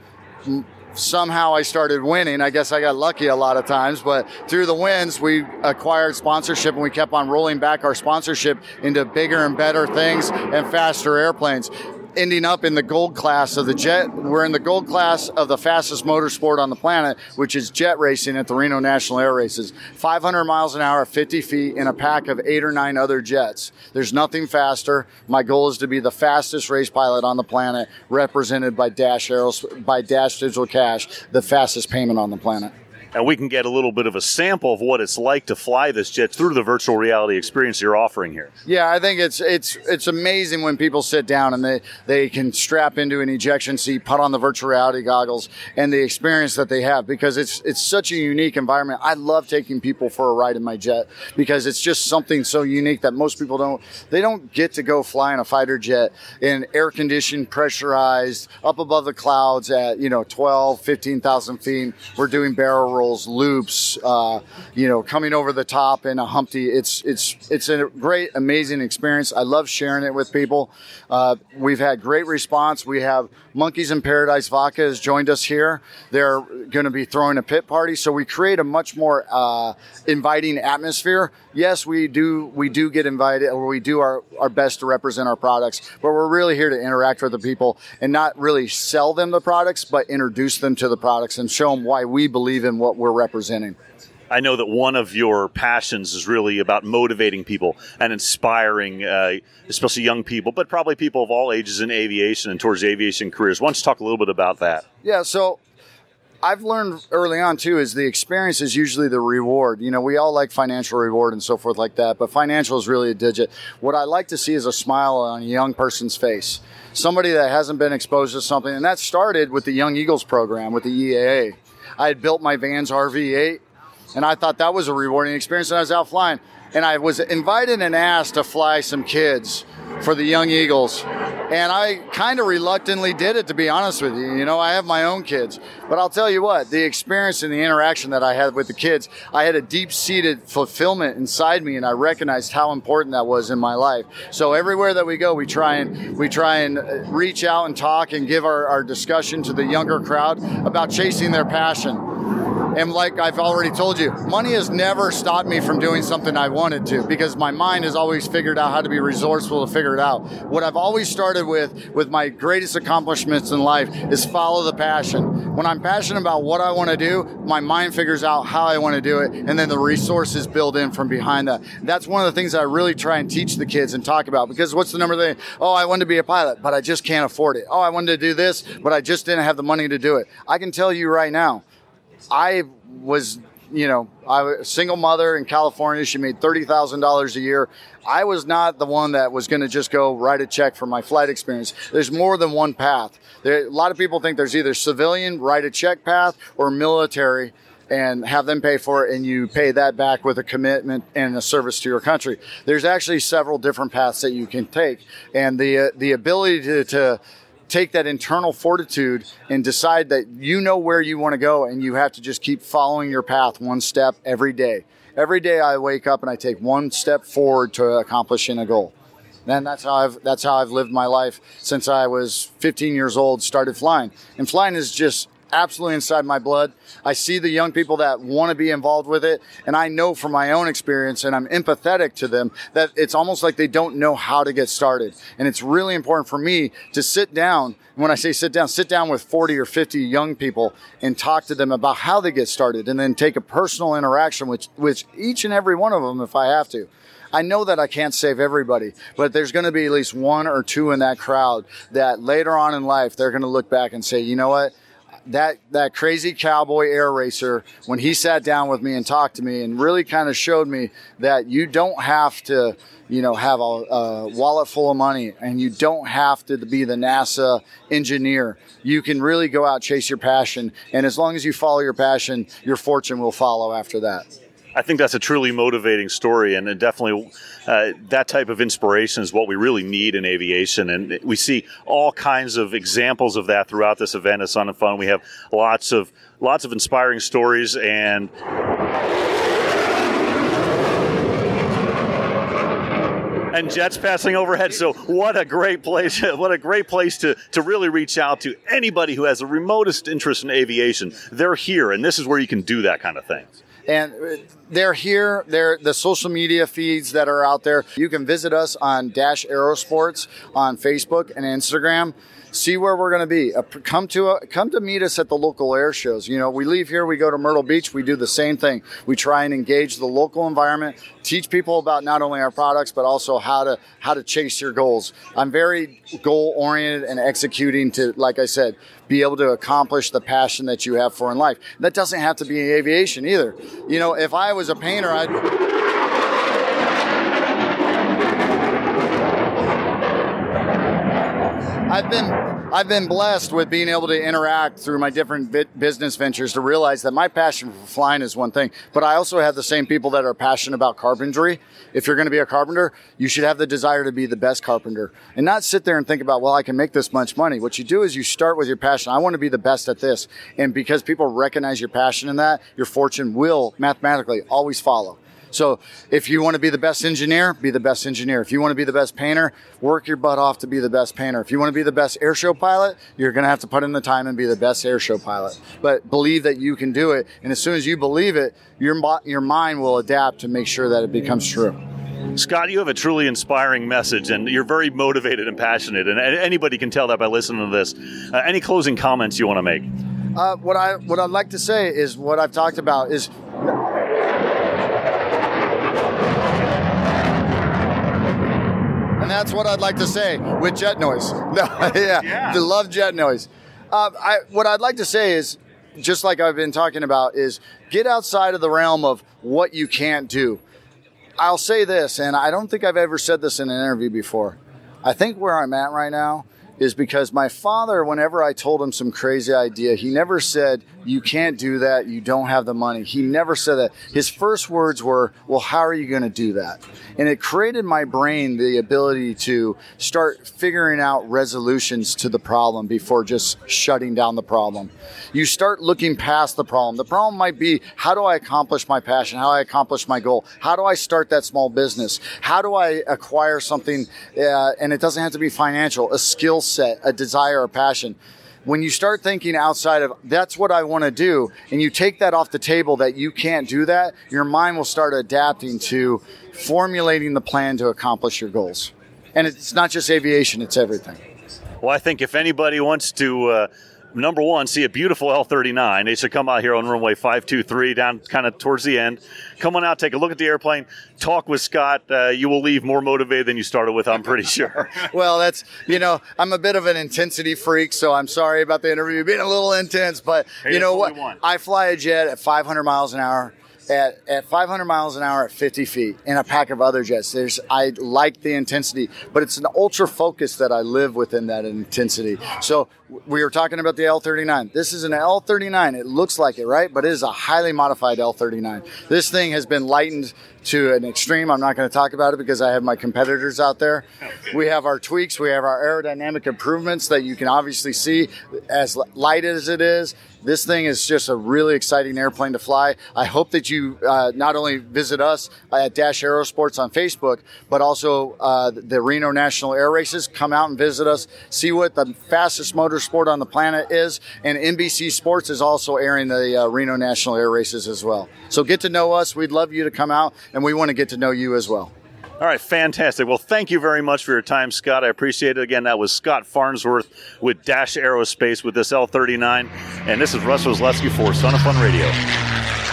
somehow I started winning. I guess I got lucky a lot of times, but through the wins, we acquired sponsorship and we kept on rolling back our sponsorship into bigger and better things and faster airplanes ending up in the gold class of the jet. We're in the gold class of the fastest motorsport on the planet, which is jet racing at the Reno National Air Races. 500 miles an hour, 50 feet in a pack of eight or nine other jets. There's nothing faster. My goal is to be the fastest race pilot on the planet, represented by Dash Aeros, by Dash Digital Cash, the fastest payment on the planet and we can get a little bit of a sample of what it's like to fly this jet through the virtual reality experience you're offering here. Yeah, I think it's it's it's amazing when people sit down and they they can strap into an ejection seat, put on the virtual reality goggles, and the experience that they have because it's it's such a unique environment. I love taking people for a ride in my jet because it's just something so unique that most people don't they don't get to go fly in a fighter jet in air conditioned, pressurized, up above the clouds at you know 12, 15,000 feet. We're doing barrel rolls barrels, loops, uh, you know, coming over the top in a Humpty. It's it's it's a great, amazing experience. I love sharing it with people. Uh, we've had great response. We have Monkeys in Paradise Vodka has joined us here. They're going to be throwing a pit party, so we create a much more uh, inviting atmosphere. Yes, we do we do get invited, or we do our, our best to represent our products, but we're really here to interact with the people and not really sell them the products, but introduce them to the products and show them why we believe in what we're representing. I know that one of your passions is really about motivating people and inspiring, uh, especially young people, but probably people of all ages in aviation and towards aviation careers. Why don't you talk a little bit about that? Yeah, so I've learned early on too is the experience is usually the reward. You know, we all like financial reward and so forth like that, but financial is really a digit. What I like to see is a smile on a young person's face. Somebody that hasn't been exposed to something, and that started with the Young Eagles program with the EAA. I had built my Vans RV8 and I thought that was a rewarding experience. And I was out flying, and I was invited and asked to fly some kids for the Young Eagles. And I kind of reluctantly did it, to be honest with you. You know, I have my own kids. But I'll tell you what, the experience and the interaction that I had with the kids, I had a deep seated fulfillment inside me, and I recognized how important that was in my life. So everywhere that we go, we try and we try and uh, reach out and talk and give our, our discussion to the younger crowd about chasing their passion. And like I've already told you, money has never stopped me from doing something I wanted to because my mind has always figured out how to be resourceful to figure it out. What I've always started with, with my greatest accomplishments in life, is follow the passion. When I'm passionate about what I want to do, my mind figures out how I want to do it, and then the resources build in from behind that. That's one of the things I really try and teach the kids and talk about because what's the number thing? Oh, I wanted to be a pilot, but I just can't afford it. Oh, I wanted to do this, but I just didn't have the money to do it. I can tell you right now, I was, you know, I was a single mother in California. She made $30,000 a year. I was not the one that was going to just go write a check for my flight experience. There's more than one path. There, a lot of people think there's either civilian, write a check path, or military and have them pay for it and you pay that back with a commitment and a service to your country. There's actually several different paths that you can take. And the, uh, the ability to, to take that internal fortitude and decide that you know where you want to go and you have to just keep following your path one step every day. Every day I wake up and I take one step forward to accomplishing a goal. And that's how I've that's how I've lived my life since I was 15 years old, started flying. And flying is just absolutely inside my blood. I see the young people that want to be involved with it. And I know from my own experience, and I'm empathetic to them, that it's almost like they don't know how to get started. And it's really important for me to sit down. When I say sit down, sit down with 40 or 50 young people and talk to them about how they get started and then take a personal interaction with, with each and every one of them if I have to. I know that I can't save everybody, but there's going to be at least one or two in that crowd that later on in life, they're going to look back and say, you know what? That that crazy cowboy air racer when he sat down with me and talked to me and really kind of showed me that you don't have to you know have a, a, wallet full of money and you don't have to be the NASA engineer. You can really go out chase your passion and as long as you follow your passion your fortune will follow after that I think that's a truly motivating story, and definitely uh, that type of inspiration is what we really need in aviation. And we see all kinds of examples of that throughout this event at Sun and Fun. We have lots of lots of inspiring stories and. and jets passing overhead. So what a great place! [laughs] What a great place to to really reach out to anybody who has the remotest interest in aviation. They're here, and this is where you can do that kind of thing and uh, they're here. They're the social media feeds that are out there. You can visit us on Dash Aerosports on Facebook and Instagram. See where we're going to be. Uh, come to a, come to meet us at the local air shows. You know, we leave here, we go to Myrtle Beach, we do the same thing. We try and engage the local environment, teach people about not only our products but also how to how to chase your goals. I'm very goal oriented and executing to, like I said, be able to accomplish the passion that you have for in life. That doesn't have to be aviation either. You know, if I was a painter, I'd. I've been I've been blessed with being able to interact through my different business ventures to realize that my passion for flying is one thing, but I also have the same people that are passionate about carpentry. If you're going to be a carpenter, you should have the desire to be the best carpenter and not sit there and think about, well, I can make this much money. What you do is you start with your passion. I want to be the best at this. And because people recognize your passion in that, your fortune will mathematically always follow. So if you want to be the best engineer, be the best engineer. If you want to be the best painter, work your butt off to be the best painter. If you want to be the best airshow pilot, you're going to have to put in the time and be the best airshow pilot. But believe that you can do it. And as soon as you believe it, your, your mind will adapt to make sure that it becomes true. Scott, you have a truly inspiring message, and you're very motivated and passionate, and anybody can tell that by listening to this. Uh, any closing comments you want to make? Uh, what I what I'd like to say is what I've talked about is And that's what I'd like to say with jet noise. [laughs] No, yeah, yeah. the love jet noise. Uh, I, what I'd like to say is, just like I've been talking about, is get outside of the realm of what you can't do. I'll say this, and I don't think I've ever said this in an interview before. I think where I'm at right now is because my father, whenever I told him some crazy idea, he never said, You can't do that. You don't have the money. He never said that. His first words were, Well, how are you going to do that? And it created my brain the ability to start figuring out resolutions to the problem before just shutting down the problem. You start looking past the problem. The problem might be, How do I accomplish my passion? How do I accomplish my goal? How do I start that small business? How do I acquire something? Uh, and it doesn't have to be financial, a skill set, a desire, a passion. When you start thinking outside of that's what I want to do, and you take that off the table that you can't do that, your mind will start adapting to formulating the plan to accomplish your goals. And it's not just aviation, it's everything. Well, I think if anybody wants to uh, number one, see a beautiful L39. They should come out here on runway 523 down kind of towards the end. Come on out, take a look at the airplane, talk with Scott. Uh, you will leave more motivated than you started with, I'm pretty sure. [laughs] [laughs] well, that's, you know, I'm a bit of an intensity freak, so I'm sorry about the interview being a little intense, but hey, you know what? I fly a jet at 500 miles an hour at, at 500 miles an hour at 50 feet in a pack of other jets. There's I like the intensity, but it's an ultra focus that I live within that intensity. So we were talking about the L39. This is an L39. It looks like it, right? But it is a highly modified L39. This thing has been lightened to an extreme. I'm not going to talk about it because I have my competitors out there. We have our tweaks, we have our aerodynamic improvements that you can obviously see as light as it is. This thing is just a really exciting airplane to fly. I hope that you uh, not only visit us at Dash Aerosports on Facebook, but also uh, the Reno National Air Races. Come out and visit us, see what the fastest motorsport on the planet is. And NBC Sports is also airing the uh, Reno National Air Races as well. So get to know us. We'd love you to come out and we want to get to know you as well. All right, fantastic. Well, thank you very much for your time, Scott. I appreciate it. Again, that was Scott Farnsworth with Dash Aerospace with this L39. And this is Russ Roslewski for Sun and Fun Radio.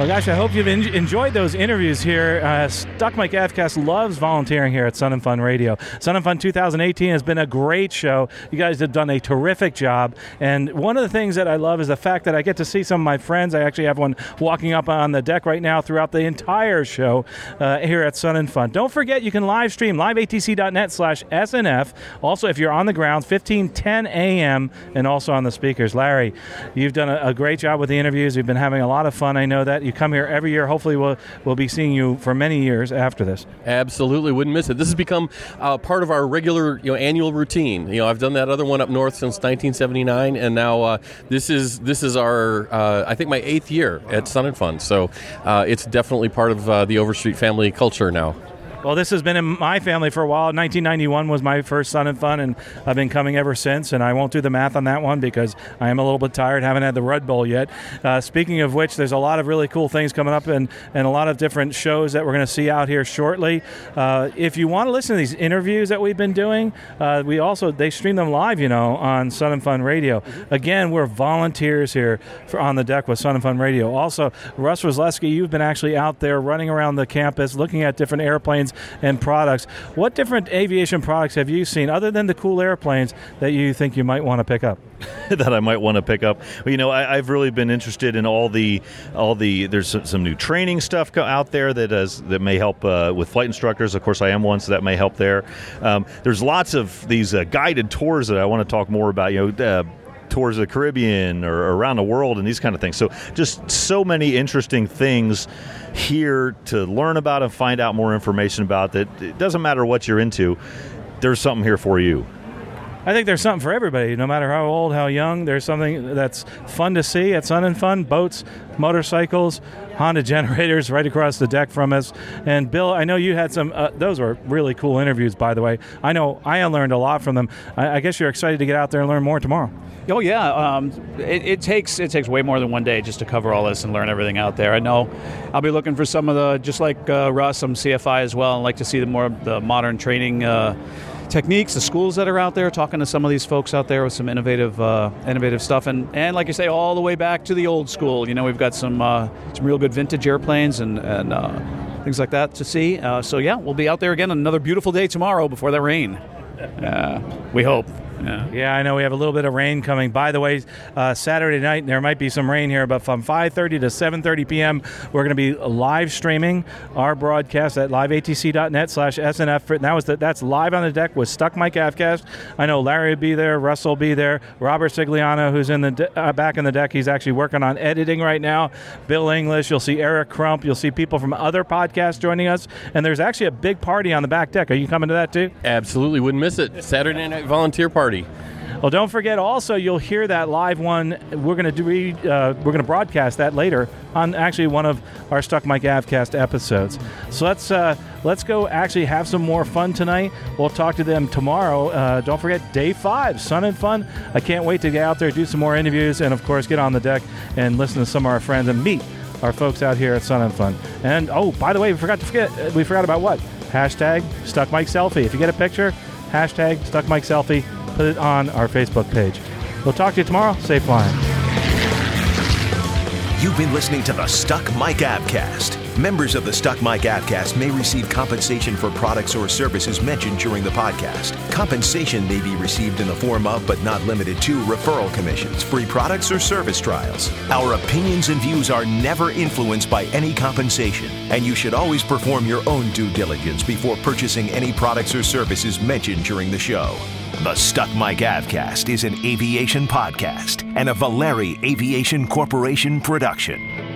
Well, gosh, I hope you've en- enjoyed those interviews here. Uh, Stuck Mic Avcast loves volunteering here at Sun and Fun Radio. Sun and Fun 2018 has been a great show. You guys have done a terrific job. And one of the things that I love is the fact that I get to see some of my friends. I actually have one walking up on the deck right now throughout the entire show uh, here at Sun and Fun. Don't forget, you can live stream liveatc.net slash SNF. Also, if you're on the ground, 1510 a.m. and also on the speakers. Larry, you've done a, a great job with the interviews. We've been having a lot of fun. I know that. You come here every year. Hopefully, we'll we'll be seeing you for many years after this. Absolutely, wouldn't miss it. This has become uh, part of our regular, you know, annual routine. You know, I've done that other one up north since 1979, and now uh, this is this is our uh, I think my eighth year at Sun and Fun. So uh, it's definitely part of uh, the Overstreet family culture now. Well, this has been in my family for a while. 1991 was my first Sun and Fun, and I've been coming ever since. And I won't do the math on that one because I am a little bit tired. Haven't had the Red Bull yet. Uh, speaking of which, there's a lot of really cool things coming up, and, and a lot of different shows that we're going to see out here shortly. Uh, if you want to listen to these interviews that we've been doing, uh, we also they stream them live, you know, on Sun and Fun Radio. Again, we're volunteers here for, on the deck with Sun and Fun Radio. Also, Russ Roslewski, you've been actually out there running around the campus, looking at different airplanes and products. What different aviation products have you seen other than the cool airplanes that you think you might want to pick up? [laughs] that I might want to pick up. You know, I, have really been interested in all the all the. There's some, some new training stuff out there that does that may help uh, with flight instructors. Of course, I am one, so that may help there. Um, there's lots of these uh, guided tours that I want to talk more about. You know. Uh, tours of the Caribbean or around the world and these kind of things. So just so many interesting things here to learn about and find out more information about that it doesn't matter what you're into. There's something here for you. I think there's something for everybody, no matter how old, how young. There's something that's fun to see at Sun and Fun boats, motorcycles, Honda generators [laughs] right across the deck from us. And Bill, I know you had some, uh, those were really cool interviews, by the way. I know I learned a lot from them. I, I guess you're excited to get out there and learn more tomorrow. Oh yeah, um, it, it, takes it takes way more than one day just to cover all this and learn everything out there. I know I'll be looking for some of the just like uh, Russ, some CFI as well, and like to see the more the modern training. Uh, techniques, the schools that are out there, talking to some of these folks out there with some innovative, uh, innovative stuff, and and like you say, all the way back to the old school. You know, we've got some uh, some real good vintage airplanes and and uh, things like that to see. Uh, so yeah, we'll be out there again another beautiful day tomorrow before the rain. Uh, we hope. Yeah. yeah, I know we have a little bit of rain coming. By the way, uh, Saturday night there might be some rain here, but from 5:30 to 7:30 p.m. we're going to be live streaming our broadcast at liveatc.net/snf. And that was the, that's live on the deck with Stuck Mic Avcast. I know Larry will be there, Russell will be there, Robert Sigliano, who's in the de- uh, back in the deck, he's actually working on editing right now. Bill English, you'll see Eric Crump, you'll see people from other podcasts joining us, and there's actually a big party on the back deck. Are you coming to that too? Absolutely, wouldn't miss it. Saturday night volunteer party party. Well, don't forget. Also, you'll hear that live one. We're going to do. Uh, we're going to broadcast that later on. Actually, one of our Stuck Mic Avcast episodes. So let's uh, let's go. Actually, have some more fun tonight. We'll talk to them tomorrow. Uh, don't forget day five, Sun and Fun. I can't wait to get out there, do some more interviews, and of course, get on the deck and listen to some of our friends and meet our folks out here at Sun and Fun. And oh, by the way, we forgot to forget. Uh, we forgot about what? Hashtag Stuck Mic Selfie. If you get a picture, hashtag Stuck Mic Selfie put it on our Facebook page. We'll talk to you tomorrow. Safe flying. You've been listening to the Stuck Mic Avcast. Members of the Stuck Mic Avcast may receive compensation for products or services mentioned during the podcast. Compensation may be received in the form of, but not limited to, referral commissions, free products, or service trials. Our opinions and views are never influenced by any compensation, and you should always perform your own due diligence before purchasing any products or services mentioned during the show. The Stuck Mic Avcast is an aviation podcast and a Valeri Aviation Corporation production.